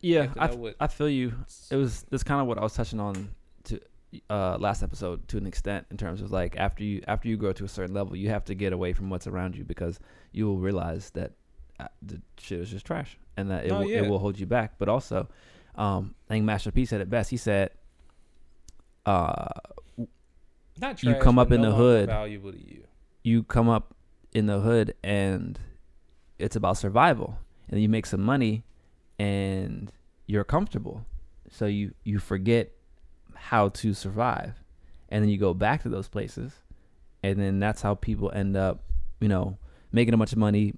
yeah, I, know f- what- I feel you. It was that's kind of what I was touching on to uh last episode to an extent in terms of like after you after you grow to a certain level, you have to get away from what's around you because you will realize that uh, the shit is just trash and that it, No, will, yeah. it will hold you back. But also, um, I think Master P said it best. He said, uh, not You come up in no the hood. valuable to you. You come up in the hood and it's about survival. And you make some money and you're comfortable. So you you forget how to survive. And then you go back to those places. And then that's how people end up you know making a bunch of money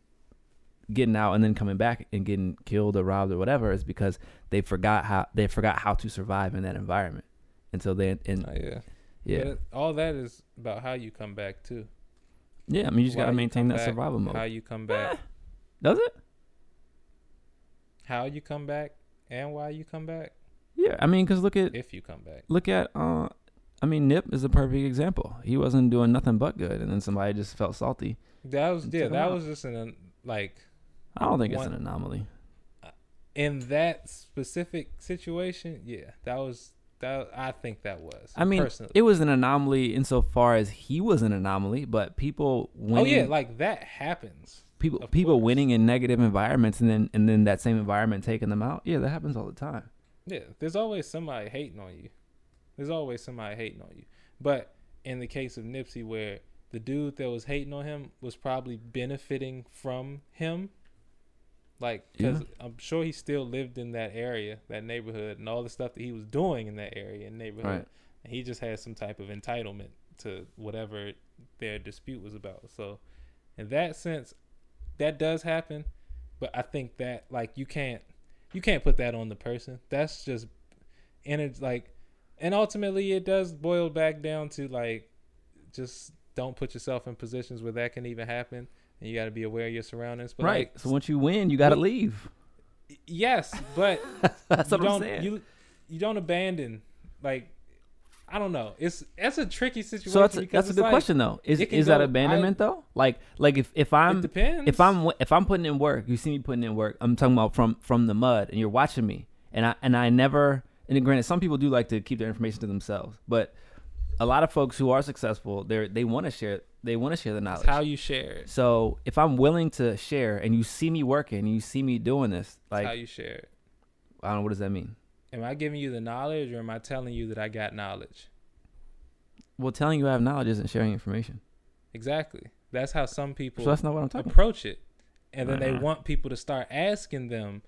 getting out and then coming back and getting killed or robbed or whatever is because they forgot how they forgot how to survive in that environment. And so then and Oh, yeah yeah all that is about how you come back too yeah i mean you just Why got to maintain that back, survival mode. how you come back does it how you come back and why you come back Yeah, I mean, because look at if you come back look at uh, I mean, Nip is a perfect example. He wasn't doing nothing but good, and then somebody just felt salty. that was yeah that out. was just an like I don't think it's an anomaly. in that specific situation yeah that was that i think that was I mean, personally It was an anomaly insofar as he was an anomaly, but people oh yeah like that happens people of people course. winning in negative environments, and then and then that same environment taking them out. Yeah, that happens all the time. Yeah, there's always somebody hating on you. There's always somebody hating on you. But in the case of Nipsey, where the dude that was hating on him was probably benefiting from him, like, because I'm sure he still lived in that area, that neighborhood, and all the stuff that he was doing in that area and neighborhood. Right. And he just had some type of entitlement to whatever their dispute was about. So, in that sense, that does happen. But I think that, like, you can't you can't put that on the person. That's just and it's like and ultimately it does boil back down to like just don't put yourself in positions where that can even happen and you got to be aware of your surroundings but right. like so once you win, you got to leave. yes but *laughs* That's you what I'm don't saying. you you don't abandon like I don't know. It's that's a tricky situation so that's a, that's a good like, question though. Is is that go- abandonment though? Like like if if I'm if I'm if I'm putting in work, you see me putting in work. I'm talking about from from the mud, and you're watching me, and I and I never. And granted, some people do like to keep their information to themselves, but a lot of folks who are successful, they they want to share they want to share the It's knowledge. how you share it. so if I'm willing to share, and you see me working, and you see me doing this, It's how you share it. I don't know what does that mean. Am I giving you the knowledge or am I telling you that I got knowledge? Well, telling you I have knowledge isn't sharing information. Exactly. That's how some people So that's not what I'm talking. about. approach it. And then they Uh-uh. want people to start asking them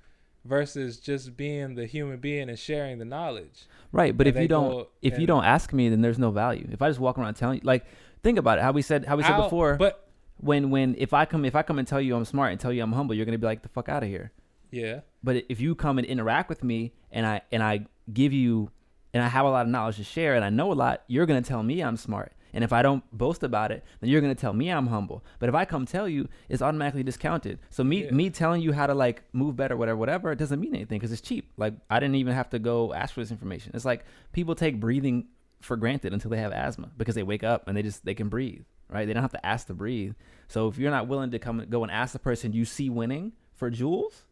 versus just being the human being and sharing the knowledge. Right, but And if you don't if you don't ask me, then there's no value. If I just walk around telling you, like, think about it. How we said how we said I'll- before. But when when if I come if I come and tell you I'm smart and tell you I'm humble, you're gonna be like the fuck out of here. yeah, But if you come and interact with me and I and I give you and I have a lot of knowledge to share and I know a lot, you're gonna tell me I'm smart. And if I don't boast about it, then you're gonna tell me I'm humble. But if I come tell you, it's automatically discounted. So me Yeah. me telling you how to like move better, whatever, whatever, it doesn't mean anything because it's cheap. Like I didn't even have to go ask for this information. It's like people take breathing for granted until they have asthma because they wake up and they just they can breathe, right? They don't have to ask to breathe. So if you're not willing to come go and ask the person you see winning for jewels,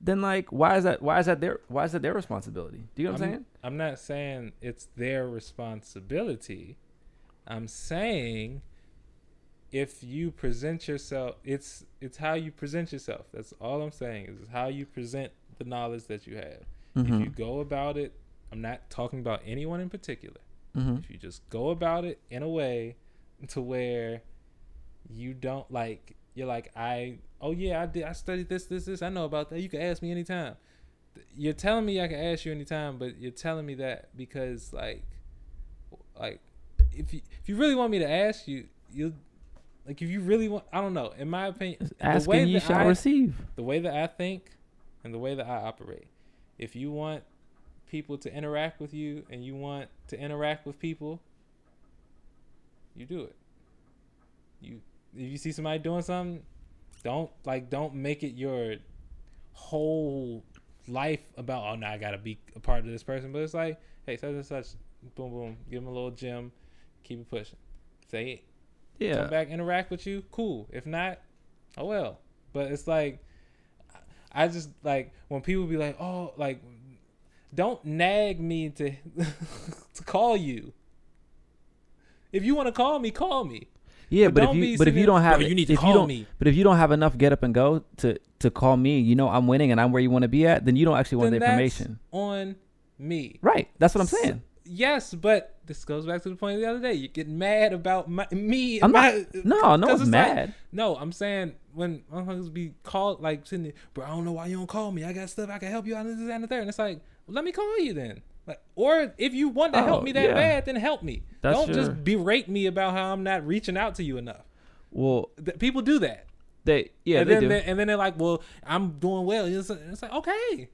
then like why is that why is that their why is that their responsibility? Do you know what I'm, saying? I'm not saying it's their responsibility. I'm saying if you present yourself, it's it's how you present yourself. That's all I'm saying is how you present the knowledge that you have. If you Mhm. go about it, I'm not talking about anyone in particular. Mhm. If you just go about it in a way to where you don't like you're like I oh yeah I did I studied this this this I know about that you can ask me anytime. You're telling me I can ask you anytime, but you're telling me that because like like if you if you really want me to ask you you like if you really want I don't know in my opinion Asking you shall I- receive. the way that I think and the way that I operate. If you want people to interact with you and you want to interact with people, you do it. You if you see somebody doing something, don't like don't make it your whole life about oh now I gotta be a part of this person. But it's like, hey, such and such, boom boom, give them a little gym, keep it pushing. Say it Yeah. come back interact with you cool if not oh well but it's like i just like when people be like oh like don't nag me to *laughs* to call you if you want to call me call me Yeah, But but, if you but if you don't have "Bro, you need to call me." but if you don't have enough get up and go to to call me, you know I'm winning and I'm where you want to be at, then you don't actually want then the information. on me Right. That's what I'm So- saying. yes but this goes back to the point of the other day you get mad about my, me I'm and not No, No, one's *laughs* it's like- mad. No, I'm saying when motherfuckers be called like sitting there, bro, I don't know why you don't call me. I got stuff I can help you out this and the third. And it's like, well, let me call you then. Like, or if you want to help Oh, me that yeah. bad, then help me. That's don't your- just berate me about how I'm not reaching out to you enough. Well, Th- people do that. they yeah, and they then do. They, and then they're like, well, I'm doing well. It's, it's like, okay,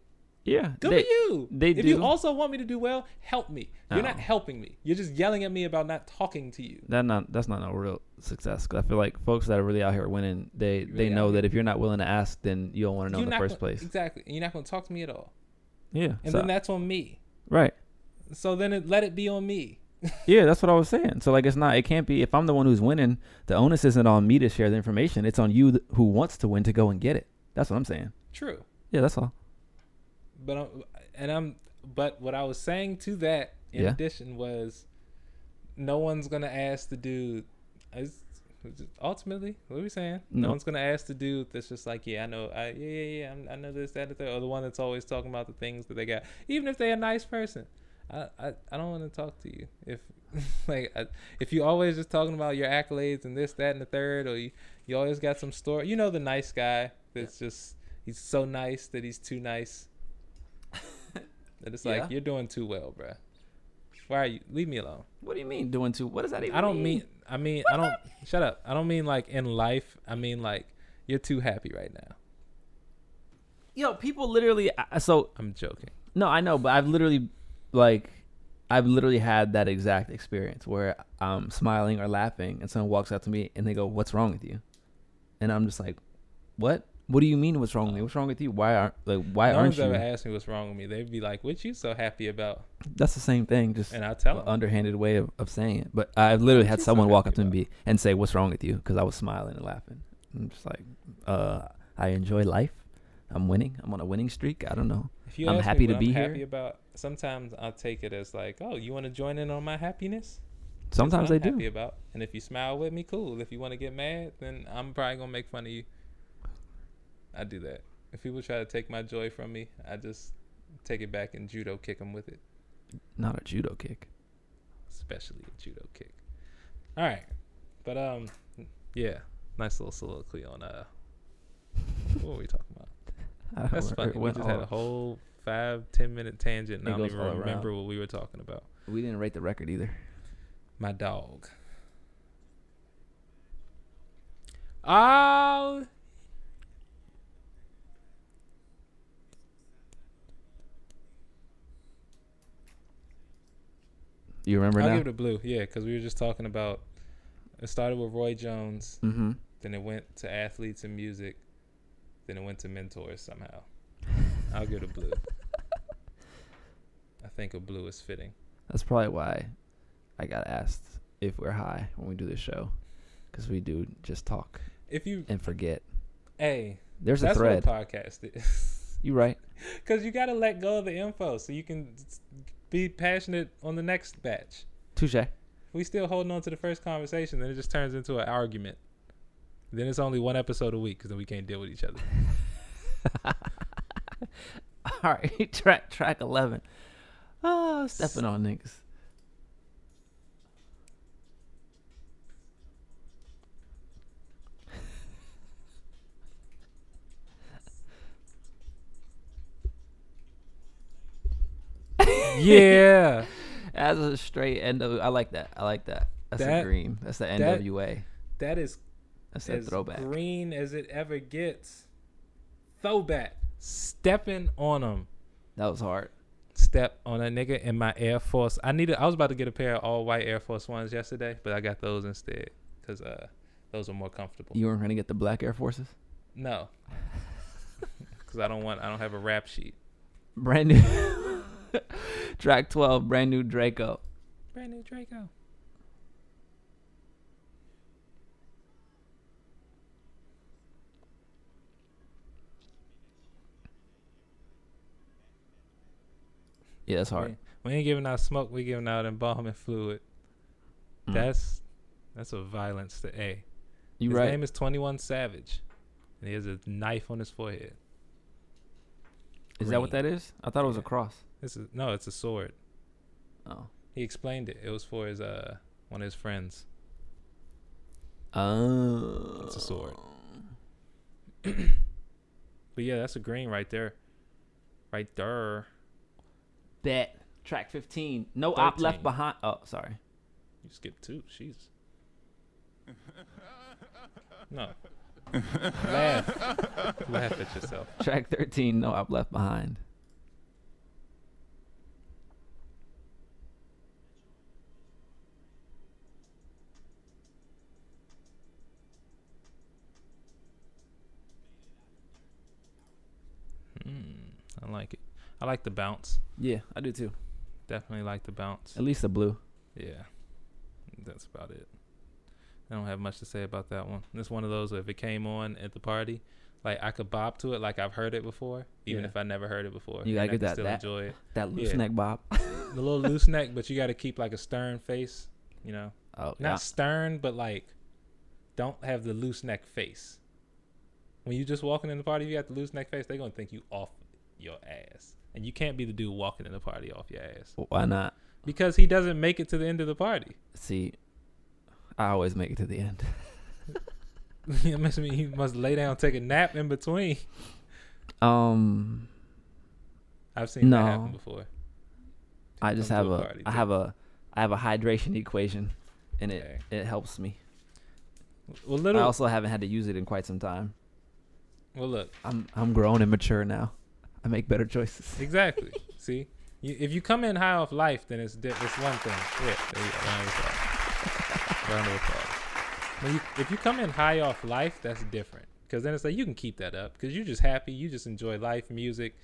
yeah. good they, for you. they do if you also want me to do well, help me. You're not uh-uh. helping me. You're just yelling at me about not talking to you. that not that's not a real success. Cause I feel like folks that are really out here winning, they Really they know that if you're not willing to ask, then you don't want to know You're in the first gonna- place. Exactly. And you're not going to talk to me at all. Yeah. And so- then that's on me. right. So then it, let it be on me. *laughs* Yeah, that's what I was saying. So like, it's not. It can't be. If I'm the one who's winning, the onus isn't on me to share the information. It's on you th- who wants to win to go and get it. That's what I'm saying. True. Yeah, that's all. But I'm, and I'm but what I was saying to that in Yeah. addition was no one's gonna ask the dude is ultimately what are we saying? No. No. one's gonna ask the dude that's just like, yeah, I know, I yeah yeah yeah, I'm, I know this that and third, or the one that's always talking about the things that they got, even if they're a nice person. I I, I don't want to talk to you if *laughs* like I, if you always just talking about your accolades and this that and the third, or you you always got some story. You know the nice guy that's just he's so nice that he's too nice. *laughs* that it's Yeah. like you're doing too well, bruh. Why are you? Leave me alone. What do you mean doing too? What does that even? I don't mean. I mean. I don't. Shut up. I don't mean like in life. I mean like you're too happy right now. Yo, people literally. I- So I'm joking. no, I know, but I've literally, like, I've literally had that exact experience where I'm smiling or laughing, and someone walks up to me and they go, "What's wrong with you?" And I'm just like, "What? What do you mean? What's wrong with me? What's wrong with you? Why aren't like why no aren't one's you?" ever asked me what's wrong with me. They'd be like, "What you so happy about?" That's the same thing, just And I tell an them. underhanded way of, of saying it. But I've literally had You're so someone walk up to me and say, "What's wrong with you?" Because I was smiling and laughing. I'm just like, uh, I enjoy life. I'm winning. I'm on a winning streak. I don't know. If you I'm ask happy me to be I'm here. happy about, sometimes I'll take it as like, "Oh, you want to join in on my happiness?" Sometimes I do. Happy about, and if you smile with me, cool. If you want to get mad, then I'm probably gonna make fun of you. I do that. If people try to take my joy from me, I just take it back and judo kick them with it, Not a judo kick. especially a judo kick. All right, but um, yeah, nice little soliloquy on uh, what were we talking about? *laughs* That's funny. We just had a whole five ten minute tangent, and I don't even remember around. what we were talking about. We didn't rate the record either. My dog. Oh. You remember that? I'll now? give it a blue. Yeah, because we were just talking about. It started with Roy Jones, mm-hmm. then it went to athletes and music, then it went to mentors somehow. I'll give it a blue. *laughs* I think a blue is fitting. That's probably why I got asked if we're high when we do the show, because we do just talk If you, and forget. hey, There's a thread. podcast is. You right? *laughs* Because you got to let go of the info so you can be passionate on the next batch. Touche. We still holding on to the first conversation, then it just turns into an argument. Then it's only one episode a week because then we can't deal with each other. *laughs* All right, *laughs* track track eleven. Oh, stepping on niggas. *laughs* yeah. As a straight NW, I like that. I like that. That's That- a green. That's the that- NWA. That is That's that as throwback. green as it ever gets. Throwback. Stepping on them. That was hard. Step on a nigga in my Air Force. I needed. I was about to get a pair of all white Air Force Ones yesterday, but I got those instead because uh, those are more comfortable. You weren't gonna get the black Air Forces. no, *laughs* because I don't want. I don't have a rap sheet. Brand new. *laughs* track twelve. Brand new Draco. Brand new Draco. Yeah, that's hard. We, we ain't giving out smoke. We giving out embalming fluid. Mm. That's that's a violence to A. you his right. name is Twenty One Savage, and he has a knife on his forehead. Is that what that is? I thought it was a cross. This is no, it's a sword. Oh. He explained it. It was for his uh one of his friends. Oh. It's a sword. *clears throat* But yeah, that's a green right there. Right there. Bet. Track 15. No op left behind. Oh, sorry. You skipped two. Jeez. *laughs* No. Laugh. Laugh at yourself. Track 13. No op left behind. Like it. I like the bounce. Yeah, I do too. Definitely like the bounce. At least the blue. Yeah. That's about it. I don't have much to say about that one. It's one of those where if it came on at the party, like I could bop to it like I've heard it before, even Yeah. if I never heard it before. You gotta get can that- still that- enjoy it. That loose Yeah. neck bob. *laughs* The little loose neck, but you got to keep like a stern face. You know, Oh, not yeah. stern, but like don't have the loose neck face. When you just walking in the party, you got the loose neck face. They're gonna think you off your ass, and you can't be the dude walking in the party off your ass Why not? because he doesn't make it to the end of the party. See, I always make it to the end. *laughs* it must mean he must lay down, take a nap in between. Um, I've seen that No. happen before. I just have a, party, I too. have a, I have a hydration equation, and it Okay. it helps me. Well, I little. also haven't had to use it in quite some time. well, look. I'm I'm grown and mature now. I make better choices. *laughs* Exactly. See, you, if you come in high off life, then it's di- it's one thing. Yeah, there you go. Round of applause. Round of applause. When you, if you come in high off life, that's different. Because then it's like you can keep that up because you're just happy, you just enjoy life, music.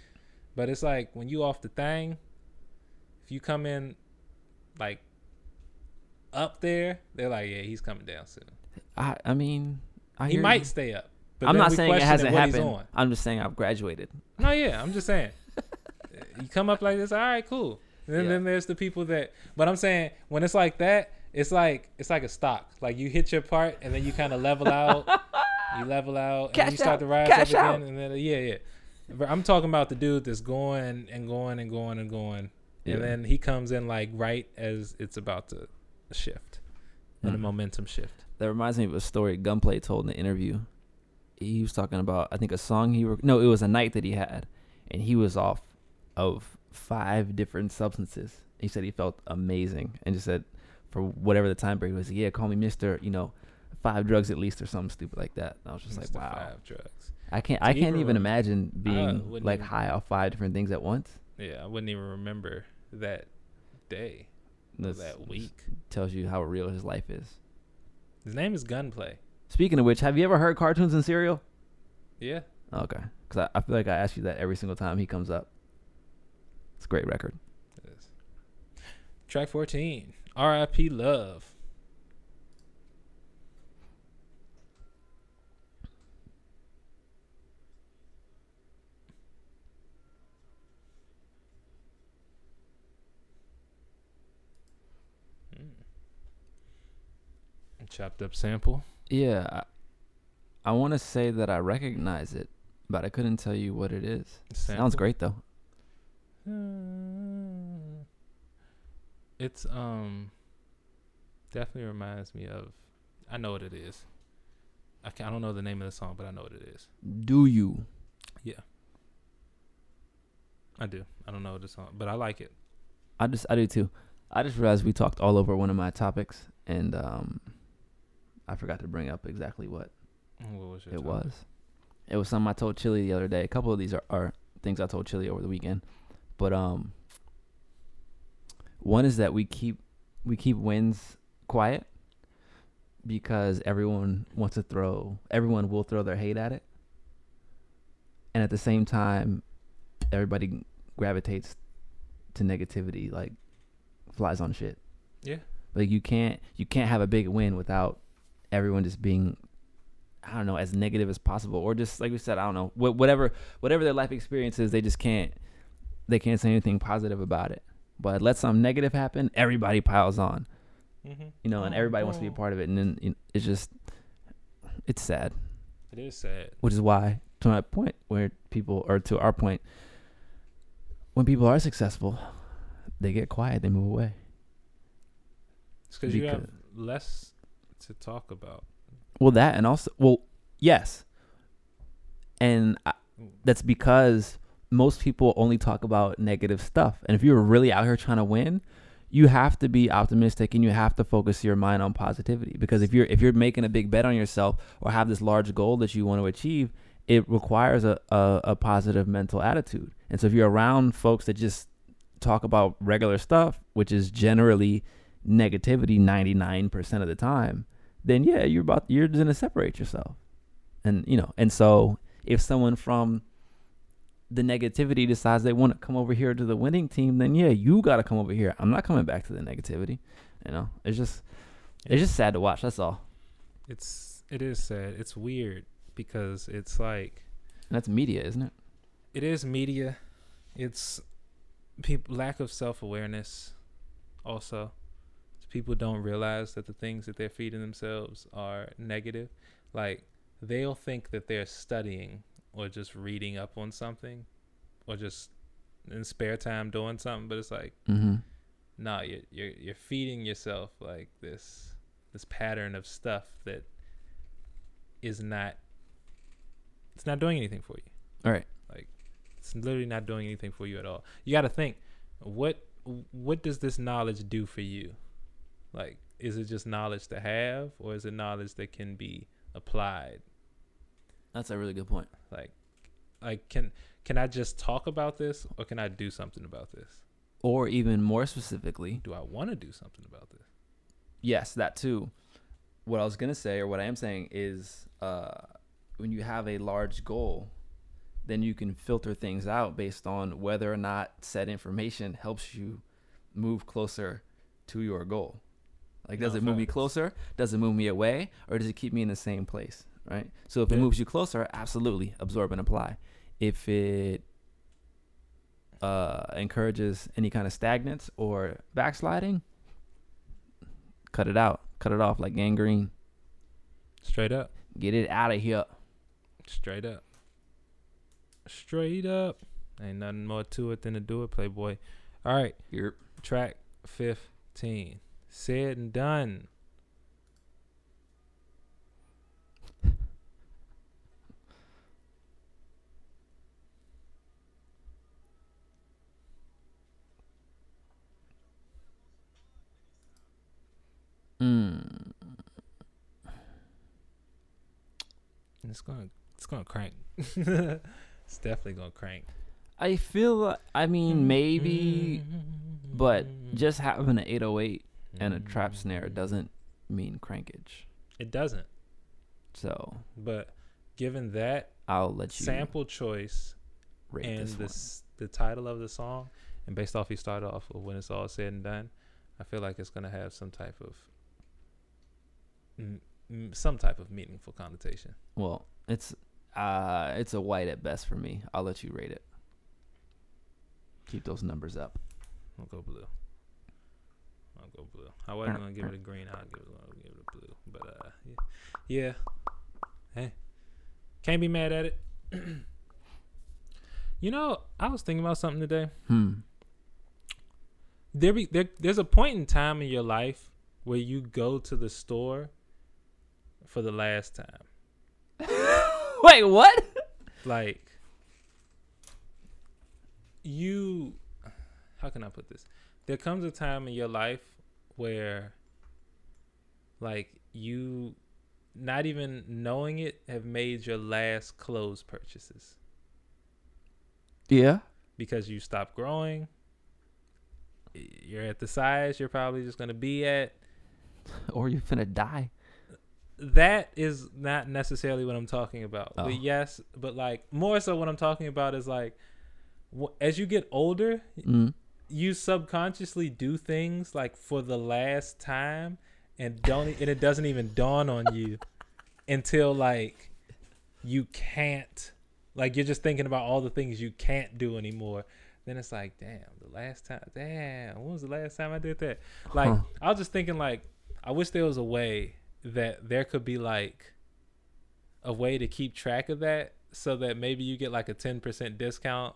But it's like when you off the thing, if you come in like up there, they're like, yeah, he's coming down soon. I I mean, I he might you. stay up. But I'm not saying it hasn't happened. I'm just saying I've graduated. No, yeah, I'm just saying. *laughs* you come up like this, all right, cool. And then, Yeah. then there's the people that, but I'm saying when it's like that, it's like it's like a stock. Like you hit your part, and then you kind of level out. you level out, and you Cash start out, to rise cash up out. again, and then yeah, yeah. But I'm talking about the dude that's going and going and going and going, Yeah. and then he comes in like right as it's about to shift, and a Mhm. momentum shift. That reminds me of a story Gunplay told in the interview. He was talking about I think a song he rec- no, it was a night that he had, and he was off of five different substances. He said he felt amazing, and just said for whatever the time period was, yeah, call me Mister, you know, five drugs at least or something stupid like that. And I was just Mr. like, wow, Five drugs. I can't, I can't even imagine being like even- high off five different things at once. Yeah, I wouldn't even remember that day. That's that week. tells you how real his life is. His name is Gunplay. Speaking of which, have you ever heard cartoons and cereal? Yeah. Okay, because I, I feel like I ask you that every single time he comes up. It's a great record. It is. Track 14. R.I.P. Love. Mm. Chopped up sample. Yeah, I, I want to say that I recognize it, but I couldn't tell you what it is. Sounds great though. Uh, It's um definitely reminds me of I know what it is. I I don't know the name of the song, but I know what it is. Do you? Yeah. I do. I don't know the song, but I like it. I just I do too. I just realized we talked all over one of my topics, and um, I forgot to bring up exactly what What was it was. It was something I told Chili the other day. A couple of these are, are things I told Chili over the weekend, but um, one is that we keep we keep wins quiet because everyone wants to throw everyone will throw their hate at it, and at the same time, everybody gravitates to negativity like flies on shit. Yeah. Like you can't you can't have a big win without everyone just being I don't know as negative as possible or just like we said I don't know whatever whatever their life experience is they just can't they can't say anything positive about it. But let something negative happen, everybody piles on, Mm-hmm. you know, and everybody wants to be a part of it, and then you know, it's just it's sad. It is sad. Which is why to my point where people or to our point when people are successful, they get quiet, they move away. It's because you have Because- less to talk about. Well, that and also, well, yes, and I, that's because most people only talk about negative stuff. And if you're really out here trying to win, you have to be optimistic and you have to focus your mind on positivity. Because if you're if you're making a big bet on yourself or have this large goal that you want to achieve, it requires a, a, a positive mental attitude. And so if you're around folks that just talk about regular stuff, which is generally negativity 99% of the time, then yeah, you're about you're gonna separate yourself. And you know, and so if someone from the negativity decides they want to come over here to the winning team, then yeah, you got to come over here. I'm not coming back to the negativity. You know, it's just it's just sad to watch. That's all. It's it is sad. It's weird because it's like And that's media, isn't it? it is media. It's people lack of self awareness. Also, people don't realize that the things that they're feeding themselves are negative. Like they'll think that they're studying or just reading up on something, or just in spare time doing something. But it's like, Mm-hmm. nah, you're you're, you're feeding yourself like this this pattern of stuff that is not. It's not doing anything for you. All right. Like it's literally not doing anything for you at all. You got to think, what what does this knowledge do for you? Like, is it just knowledge to have, or is it knowledge that can be applied? That's a really good point. Like, like can can I just talk about this, or can I do something about this? Or even more specifically, Do I want to do something about this? yes, that too. What I was gonna say, or what I am saying, is uh, when you have a large goal, then you can filter things out based on whether or not said information helps you move closer to your goal. Like, does No, it move me closer? Does it move me away? Or does it keep me in the same place? Right. So if it moves you closer, absolutely absorb and apply. If it uh, encourages any kind of stagnance or backsliding, cut it out. Cut it off like gangrene. Straight up, Get it out of here. straight up, straight up. Ain't nothing more to it than to do it, Playboy. All right, Here. track fifteen. Said and done. Mm. It's gonna it's gonna crank. *laughs* it's definitely gonna crank. I feel. I mean, maybe, But just having an 808 and a trap snare doesn't mean crankage. It doesn't. So But given that I'll let you sample choice rate and this the the title of the song, and based off you started off of when it's all said and done, I feel like it's gonna have some type of mm, mm, some type of meaningful connotation. Well, it's uh it's a white at best for me. I'll let you rate it. Keep those numbers up. I'll go blue. Go blue. I wasn't gonna give it a green. I'll give it. I'll give it a blue. But uh, yeah, yeah. Hey, can't be mad at it. *clears throat* you know, I was thinking about something today. Hmm. There be there. There's a point in time in your life where you go to the store for the last time. *laughs* Wait, what? like you how can i put this there comes a time in your life where like you not even knowing it have made your last clothes purchases Yeah. because you stopped growing you're at the size you're probably just going to be at *laughs* Or you finna die. that is not necessarily what I'm talking about. Oh. But yes, but like more so what I'm talking about is like as you get older, Mm. You subconsciously do things like for the last time and don't and it doesn't even dawn on you until like you can't like you're just thinking about all the things you can't do anymore. Then it's like, damn, the last time, damn, when was the last time I did that? Like, Huh. I was just thinking, like, I wish there was a way that there could be like a way to keep track of that, so that maybe you get like a ten percent discount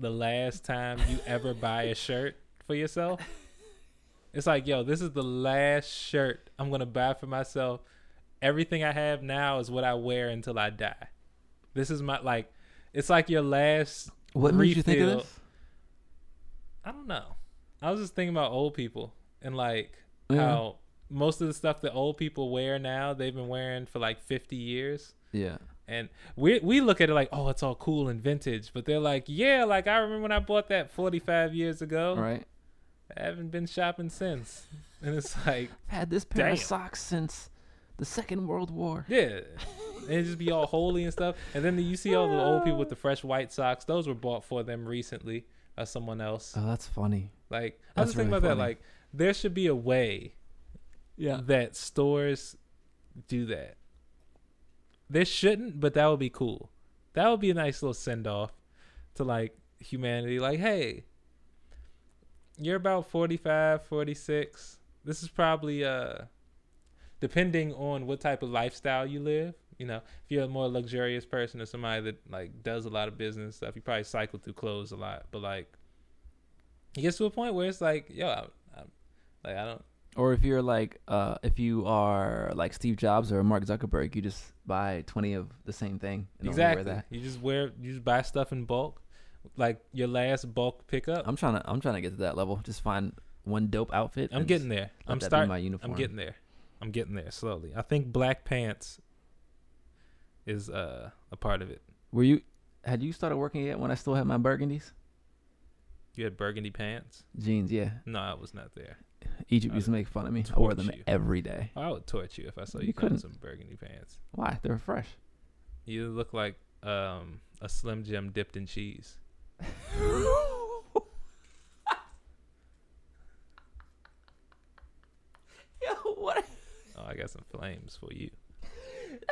the last time you ever buy a shirt for yourself. It's like, yo, this is the last shirt I'm gonna buy for myself. Everything I have now is what I wear until I die. This is my like, it's like your last. What made you think of this? I don't know. I was just thinking about old people and like Yeah. how most of the stuff that old people wear now they've been wearing for like 50 years Yeah. And we we look at it like oh it's all cool and vintage but they're like yeah like i remember when i bought that 45 years ago Right. i haven't been shopping since and it's like I've had this pair of socks since the Second World War. yeah and it just be all holy and stuff and then you see all the old people with the fresh white socks those were bought for them recently by someone else Oh, that's funny. like i was That's just thinking really about that like there should be a way Yeah. that stores do that. There shouldn't, but that would be cool. That would be a nice little send off to like humanity. Like, hey, you're about 45, 46. This is probably uh depending on what type of lifestyle you live. You know, if you're a more luxurious person or somebody that like does a lot of business stuff, you probably cycle through clothes a lot. But like, it gets to a point where it's like, yo, I, I, like I don't. Or if you're like, uh, if you are like Steve Jobs or Mark Zuckerberg, you just buy 20 of the same thing. And only wear Exactly. that. You just wear, you just buy stuff in bulk, like your last bulk pickup. I'm, I'm trying to, I'm trying to get to that level. Just find one dope outfit. and getting there. I'm starting. my uniform. I'm getting there. I'm getting there slowly. I think black pants is uh, a part of it. Were you? Had you started working yet? When I still had my burgundies You had burgundy pants. jeans, yeah. No, I was not there. Egypt used to make fun of me. I wore them you. every day. I would torch you if I saw You you, couldn't. couldn't some burgundy pants. Why? They're fresh. You look like um, a Slim Jim dipped in cheese. *laughs* Yo, what? Oh, I got some flames for you.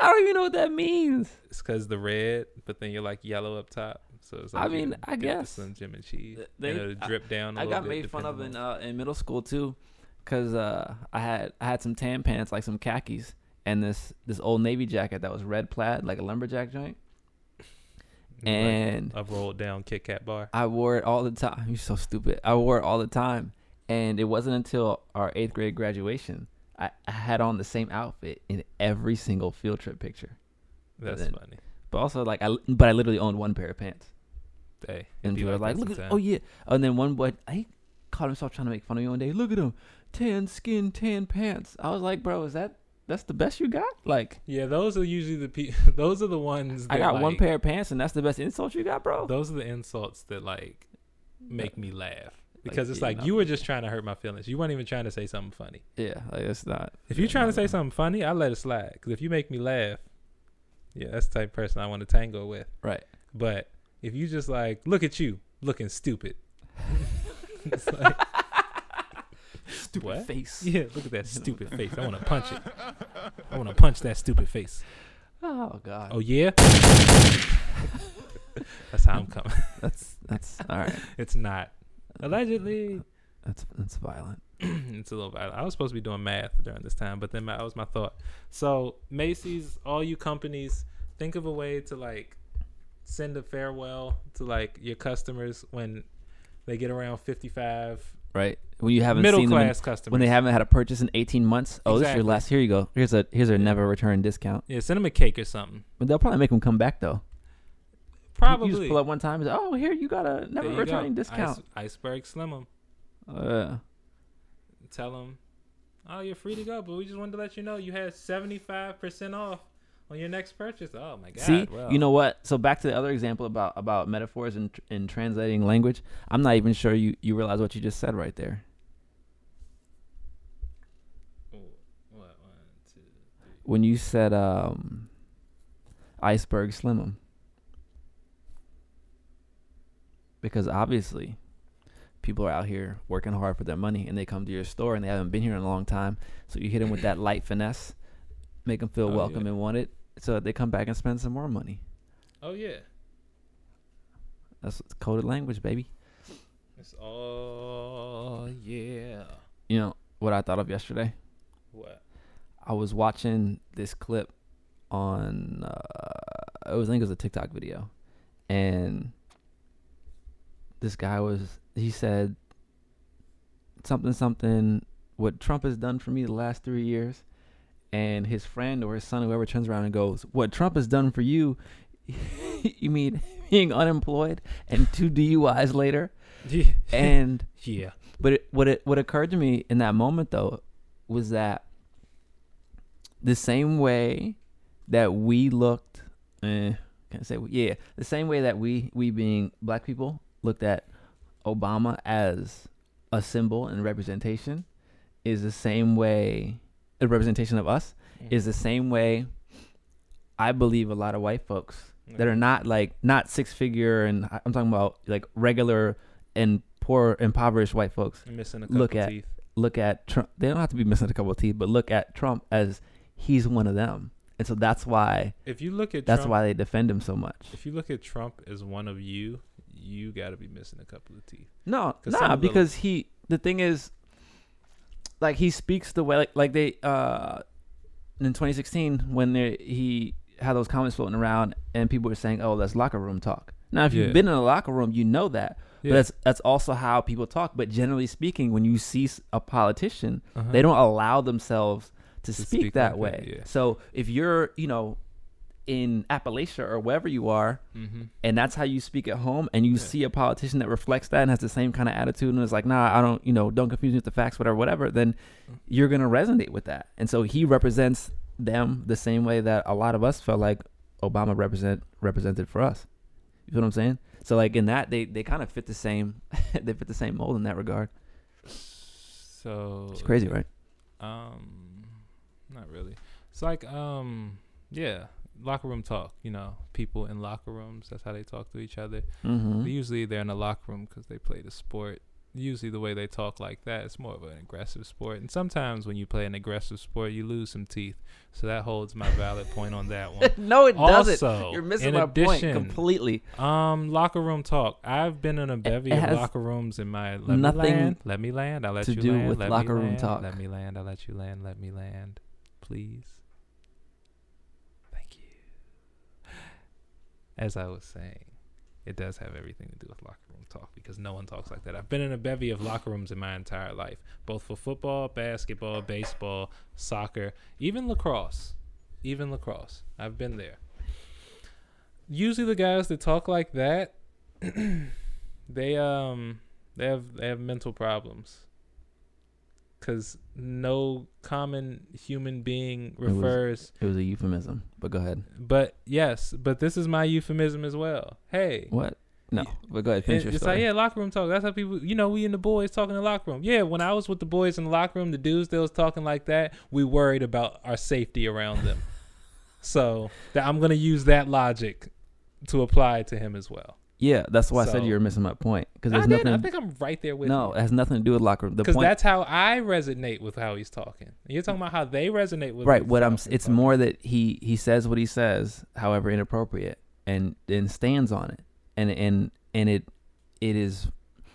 I don't even know what that means. It's because the red, but then you're like yellow up top. So it's I like you mean, I guess. some Jim and cheese. They- and it'll I- drip down a I got bit. made fun of in uh, in middle school too, cause uh, I had I had some tan pants like some khakis and this this old navy jacket that was red plaid like a lumberjack joint, and a rolled down Kit Kat bar. I wore it all the time. You're so stupid. I wore it all the time, and it wasn't until our eighth grade graduation I, I had on the same outfit in every single field trip picture. That's then- funny. But also like I but I literally owned one pair of pants. Hey, it'd And be people are like, that "Look at sometime. oh yeah," and then one boy he caught himself trying to make fun of me one day. Look at him, tan skin, tan pants. I was like, "Bro, is that that's the best you got?" Like, Yeah, those are usually the pe- *laughs* those are the ones. That I got one pair of pants, and that's the best insult you got, bro. Those are the insults that like make me laugh. because it's yeah, like no. you were just trying to hurt my feelings. You weren't even trying to say something funny. Yeah, like it's not. If you're trying to say no. something funny, I let it slide. Because if you make me laugh, yeah, that's the type of person I want to tango with. Right. But if you just like, look at you looking stupid. *laughs* it's like, Stupid What? face. yeah, look at that stupid face. I want to punch it. I want to punch that stupid face. Oh God. Oh yeah. *laughs* that's how I'm coming. *laughs* That's that's all right. It's not. Allegedly. That's that's violent. *clears throat* it's a little violent. I was supposed to be doing math during this time, but then my, that was my thought. So Macy's, all you companies, think of a way to like send a farewell to like your customers when they get around fifty-five. Right. When you haven't Middle seen them in- class customers. when they haven't had a purchase in 18 months. Oh, this is your last. Here you go. Here's a here's a never return discount. yeah, send them a cake or something. But they'll probably make them come back though. Probably. You just pull up one time and say, "Oh, here you got a never returning go. discount." Ice, iceberg them. Uh, Tell them, oh, you're free to go, but we just wanted to let you know you had seventy-five percent off on your next purchase. Oh my god! see, you know what? So back to the other example about about metaphors and in translating language. I'm not even sure you you realize what you just said right there. Ooh, what, one, two, three. When you said um, iceberg slim 'em. Because obviously, people are out here working hard for their money, and they come to your store and they haven't been here in a long time. So you hit them with that *coughs* light finesse, make them feel Oh, welcome yeah. and wanted, so they come back and spend some more money. Oh yeah, That's coded language, baby. it's all yeah. You know what I thought of yesterday? What? I was watching this clip on uh, it was I think it was a TikTok video, and this guy was he said something something what Trump has done for me the last three years, and his friend or his son whoever turns around and goes, "What Trump has done for you? *laughs* you mean *laughs* being unemployed and two DUIs later?" Yeah. *laughs* And yeah. but it, what it what occurred to me in that moment though was that the same way that we looked, eh, can I say yeah, the same way that we we being black people looked at Obama as a symbol and representation is the same way a representation of us is the same way I believe a lot of white folks that are not like not six figure and I'm talking about like regular and poor impoverished white folks missing a couple look at- teeth. look at Trump they don't have to be missing a couple of teeth but look at Trump as he's one of them and so that's why If you look at that's Trump, why they defend him so much if you look at Trump as one of you, you got to be missing a couple of teeth. No, nah because he the thing is like he speaks the way like, like they uh in 2016 when they, he had those comments floating around and people were saying oh that's locker room talk now if Yeah. you've been in a locker room you know that Yeah. but that's that's also how people talk but generally speaking when you see a politician Uh-huh. they don't allow themselves to, To speak, speak that like that, way yeah. so if you're you know in appalachia or wherever you are Mm-hmm. and that's how you speak at home and you Yeah. see a politician that reflects that and has the same kind of attitude and is like nah i don't you know don't confuse me with the facts whatever whatever then you're going to resonate with that and so he represents them the same way that a lot of us felt like obama represent represented for us you know what i'm saying so like in that they they kind of fit the same *laughs* they fit the same mold in that regard So it's crazy right Um, not really. It's like um, yeah, locker room talk. You know, people in locker rooms. That's how they talk to each other. mm-hmm. Usually they're in a locker room because they play the sport. Usually the way they talk like that, it's more of an aggressive sport. And sometimes when you play an aggressive sport, you lose some teeth. So that holds my valid point on that one. *laughs* no it doesn't you're missing in my point completely Um, locker room talk. I've been in a bevy of locker rooms in my. Let nothing me land. Let me land. I'll let to you do land. with let locker room land, talk. Let me land. I'll let you land. Let me land, please. Thank you. As I was saying, it does have everything to do with locker room talk because no one talks like that. I've been in a bevy of locker rooms in my entire life, both for football, basketball, baseball, soccer, even lacrosse. Even lacrosse. I've been there. Usually the guys that talk like that, *clears throat* they um they have they have mental problems. Cause no common human being refers it was a euphemism but go ahead but yes, but this is my euphemism as well. Hey, what No, but go ahead. Finish your it's story. like yeah, locker room talk. That's how people, you know, we and the boys talking in the locker room. Yeah, when I was with the boys in the locker room, the dudes that was talking like that, we worried about our safety around them. *laughs* so that I'm gonna use that logic to apply to him as well. Yeah, that's why I said So- you were missing my point because I there's did. I think I'm right there with no, you. it has nothing to do with locker room. The Because point, that's how I resonate with how he's talking. You're talking about how they resonate with right? What I'm. It's more that he he says what he says, however inappropriate, and and stands on it, and and and it it is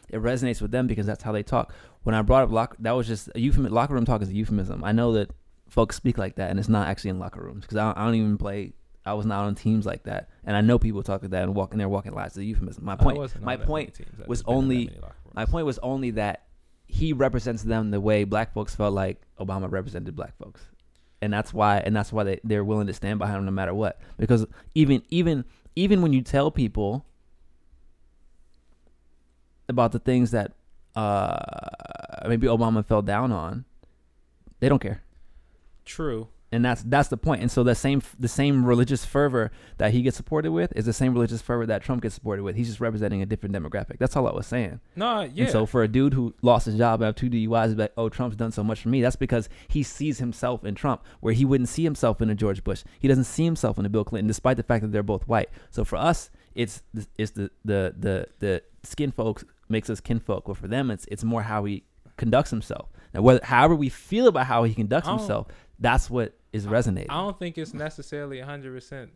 it resonates with them because that's how they talk. When I brought up lock, that was just a euphemism. Locker room talk is a euphemism. I know that folks speak like that, and it's not actually in locker rooms because I, don't- I don't even play. I was not on teams like that, and I know people talk like that and walk and they're walking lives. It's a euphemism. My point. My point was just been in that only- My point was only that he represents them the way black folks felt like Obama represented black folks. And that's why and that's why they, they're willing to stand behind him no matter what. Because even even even when you tell people about the things that uh maybe Obama fell down on, they don't care. True. And that's that's the point. And so the same the same religious fervor that he gets supported with is the same religious fervor that Trump gets supported with. He's just representing a different demographic. That's all I was saying. No, yeah. And so for a dude who lost his job and have two DUIs, like, oh, Trump's done so much for me. That's because he sees himself in Trump, where he wouldn't see himself in a George Bush. He doesn't see himself in a Bill Clinton, despite the fact that they're both white. So for us, it's the- it's the the the the skin folks makes us kinfolk. But for them, it's it's more how he conducts himself. Now, whether however we feel about how he conducts himself, that's what is resonating. I don't think it's necessarily 100%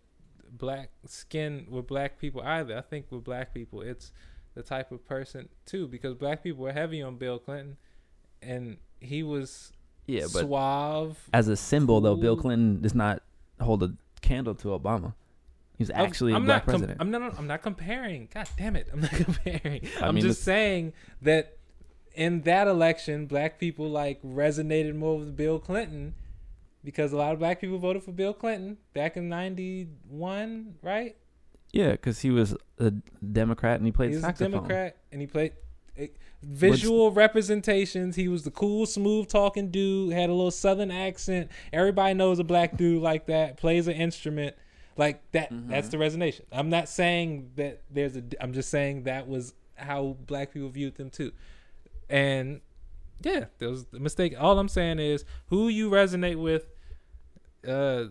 black skin with black people either. I think with black people, it's the type of person too, because black people were heavy on Bill Clinton, and he was yeah, but suave. as a symbol, though, Bill. Clinton does not hold a candle to Obama. He's I'm- actually a I'm black not com- president. I'm not. I'm not comparing. God damn it! I'm not *laughs* comparing. I I'm mean, just saying that in that election, black people like resonated more with Bill Clinton because a lot of black people voted for Bill Clinton back in '91, right? Yeah, because he was a Democrat and he played he was a. Democrat, and he played visual representations. He was the cool, smooth talking dude. Had a little Southern accent. Everybody knows a black dude like that plays an instrument like that. Mm-hmm. That's the resonation. I'm not saying that there's a. I'm just saying that was how black people viewed them too, and yeah, there was a mistake. All I'm saying is who you resonate with. Uh,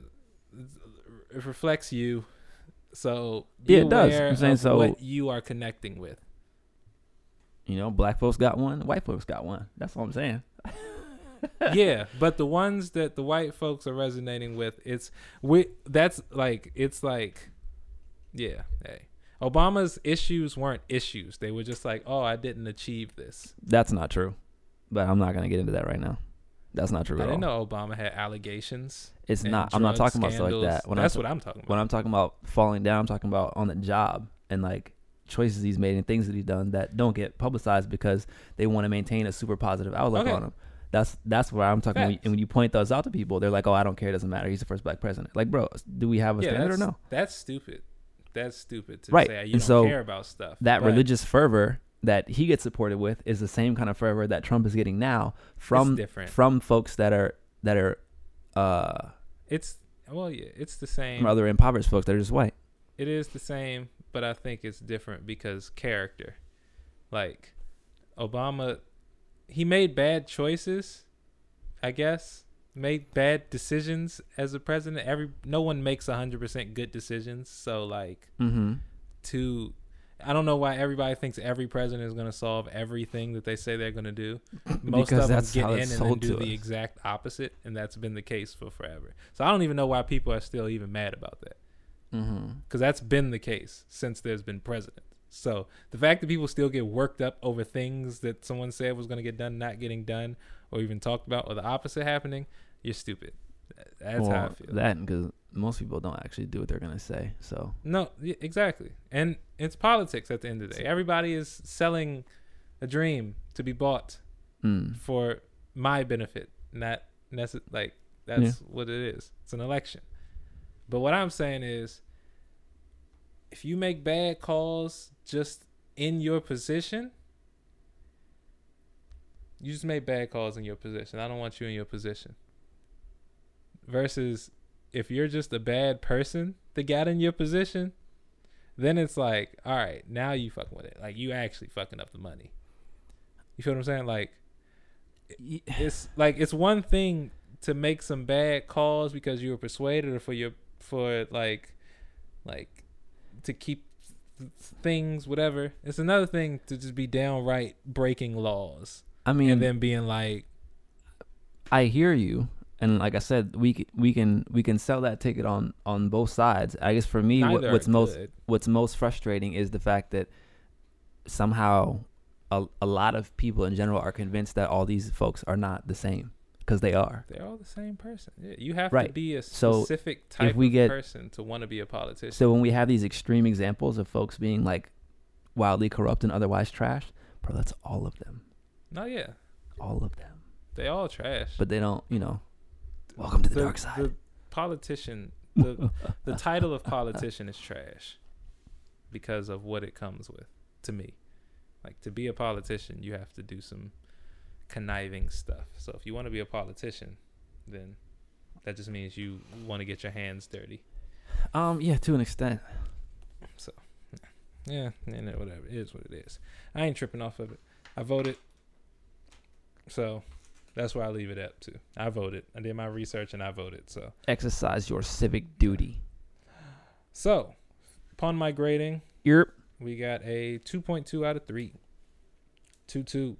it reflects you. So Yeah, it does. I'm saying so- what you are connecting with. You know, black folks got one, white folks got one. That's all I'm saying. *laughs* yeah, but the ones that the white folks are resonating with, it's we. That's like it's like, yeah. Hey, Obama's issues weren't issues. They were just like, oh, I didn't achieve this. That's not true. But I'm not gonna get into that right now. That's not true I at all. didn't know Obama had allegations. It's not. I'm not talking about stuff like that. When That's I'm, what I'm talking about. when I'm talking about falling down, I'm talking about on the job and like choices he's made and things that he's done that don't get publicized because they want to maintain a super positive outlook Okay. on him. That's that's where I'm talking. When you, and when you point those out to people, they're like, "Oh, I don't care. It doesn't matter. He's the first black president." Like, bro, do we have a yeah, standard or no? that's stupid. That's stupid to Right, say you and don't so care about stuff. that But religious fervor that he gets supported with is the same kind of fervor that Trump is getting now from from folks that are that are uh It's well, yeah, it's the same. from other impoverished folks that are just white. It is the same, but I think it's different because character. Like Obama he made bad choices, I guess. Made bad decisions as a president. Every no one makes 100% good decisions, so like Mm-hmm. to I don't know why everybody thinks every president is going to solve everything that they say they're going to do. Most Because of them get in and then do the us. exact opposite, and that's been the case for forever. So I don't even know why people are still even mad about that Mm-hmm. because that's been the case since there's been president. So the fact that people still get worked up over things that someone said was going to get done not getting done, or even talked about, or the opposite happening, you're stupid. That's how I feel. That because most people don't actually do what they're gonna say. So No, exactly. And it's politics at the end of the day. Everybody is selling a dream to be bought mm. for my benefit, not necess- like that's what it is. It's an election. But what I'm saying is if you make bad calls just in your position, you just made bad calls in your position. I don't want you in your position. Versus if you're just a bad person that got in your position, then it's like, all right, now you fucking with it. Like you actually fucking up the money. You feel what I'm saying? Like *sighs* it's like it's one thing to make some bad calls because you were persuaded or for your for like like to keep things whatever it's another thing to just be downright breaking laws I mean, and then being like I hear you, and like I said, we c- we can we can sell that ticket on on both sides. I guess for me, what, what's most good. what's most frustrating is the fact that somehow a, a lot of people in general are convinced that all these folks are not the same because they are. they're all the same person yeah, you have to be a So, specific type we of get- person to want to be a politician So when we have these extreme examples of folks being like wildly corrupt and otherwise trash, bro, that's all of them, no yeah all of them. they all trash But they don't, you know. Welcome to the dark side. the politician *laughs* the the title of politician is trash because of what it comes with to me. Like to be a politician you have to do some conniving stuff. So if you want to be a politician then that just means you want to get your hands dirty. Um, yeah, to an extent. So, yeah and then whatever. It is what it is. I ain't tripping off of it. I voted. So that's where i leave it up to i voted i did my research and i voted so Exercise your civic duty. so upon my grading Yerp. We got a 2.2 out of 3. 2 2.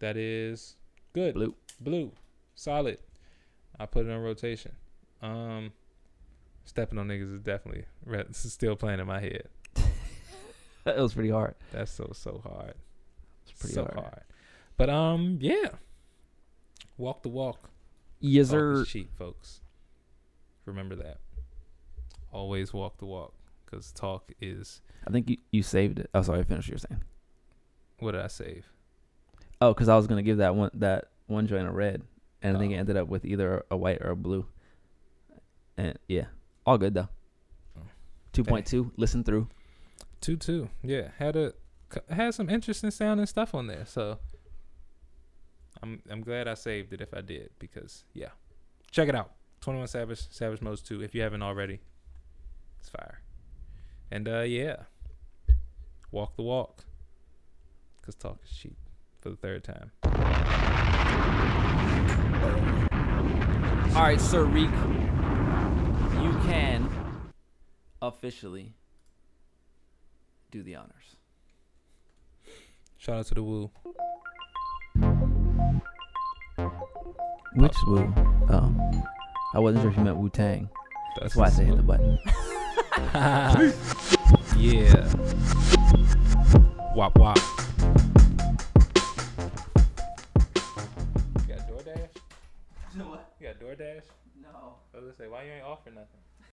That is good. Blue. Blue. Solid. I put it on rotation. Um stepping on niggas is definitely re- *laughs* still playing in my head. *laughs* That was pretty hard. That's so so hard. It's pretty so hard. hard. But um yeah. Walk the walk. Yes, Talk sir. cheap, folks. Remember that. Always walk the walk cuz talk is I think you, you saved it. Oh, sorry. Finish what you're saying. what did I save? Oh, because I was gonna give that one that one joint a red, and I think it Oh. ended up with either a white or a blue. And yeah, all good though. Oh. Two point two. Listen through. Two two, yeah. Had a had some interesting sounding stuff on there, so I'm I'm glad I saved it if I did because yeah, check it out. Twenty One Savage, Savage Modes Two. If you haven't already, it's fire. And uh yeah, walk the walk, cause talk is cheap for the third time. All right, Sir Reek, you can officially do the honors. Shout out to the Woo. Which Wu? Um, oh, I wasn't sure if you meant Wu Tang. That's why I said hit the button. *laughs* yeah. Wop wop. You got DoorDash? what? You got DoorDash? No. I was gonna say, why you ain't offering nothing?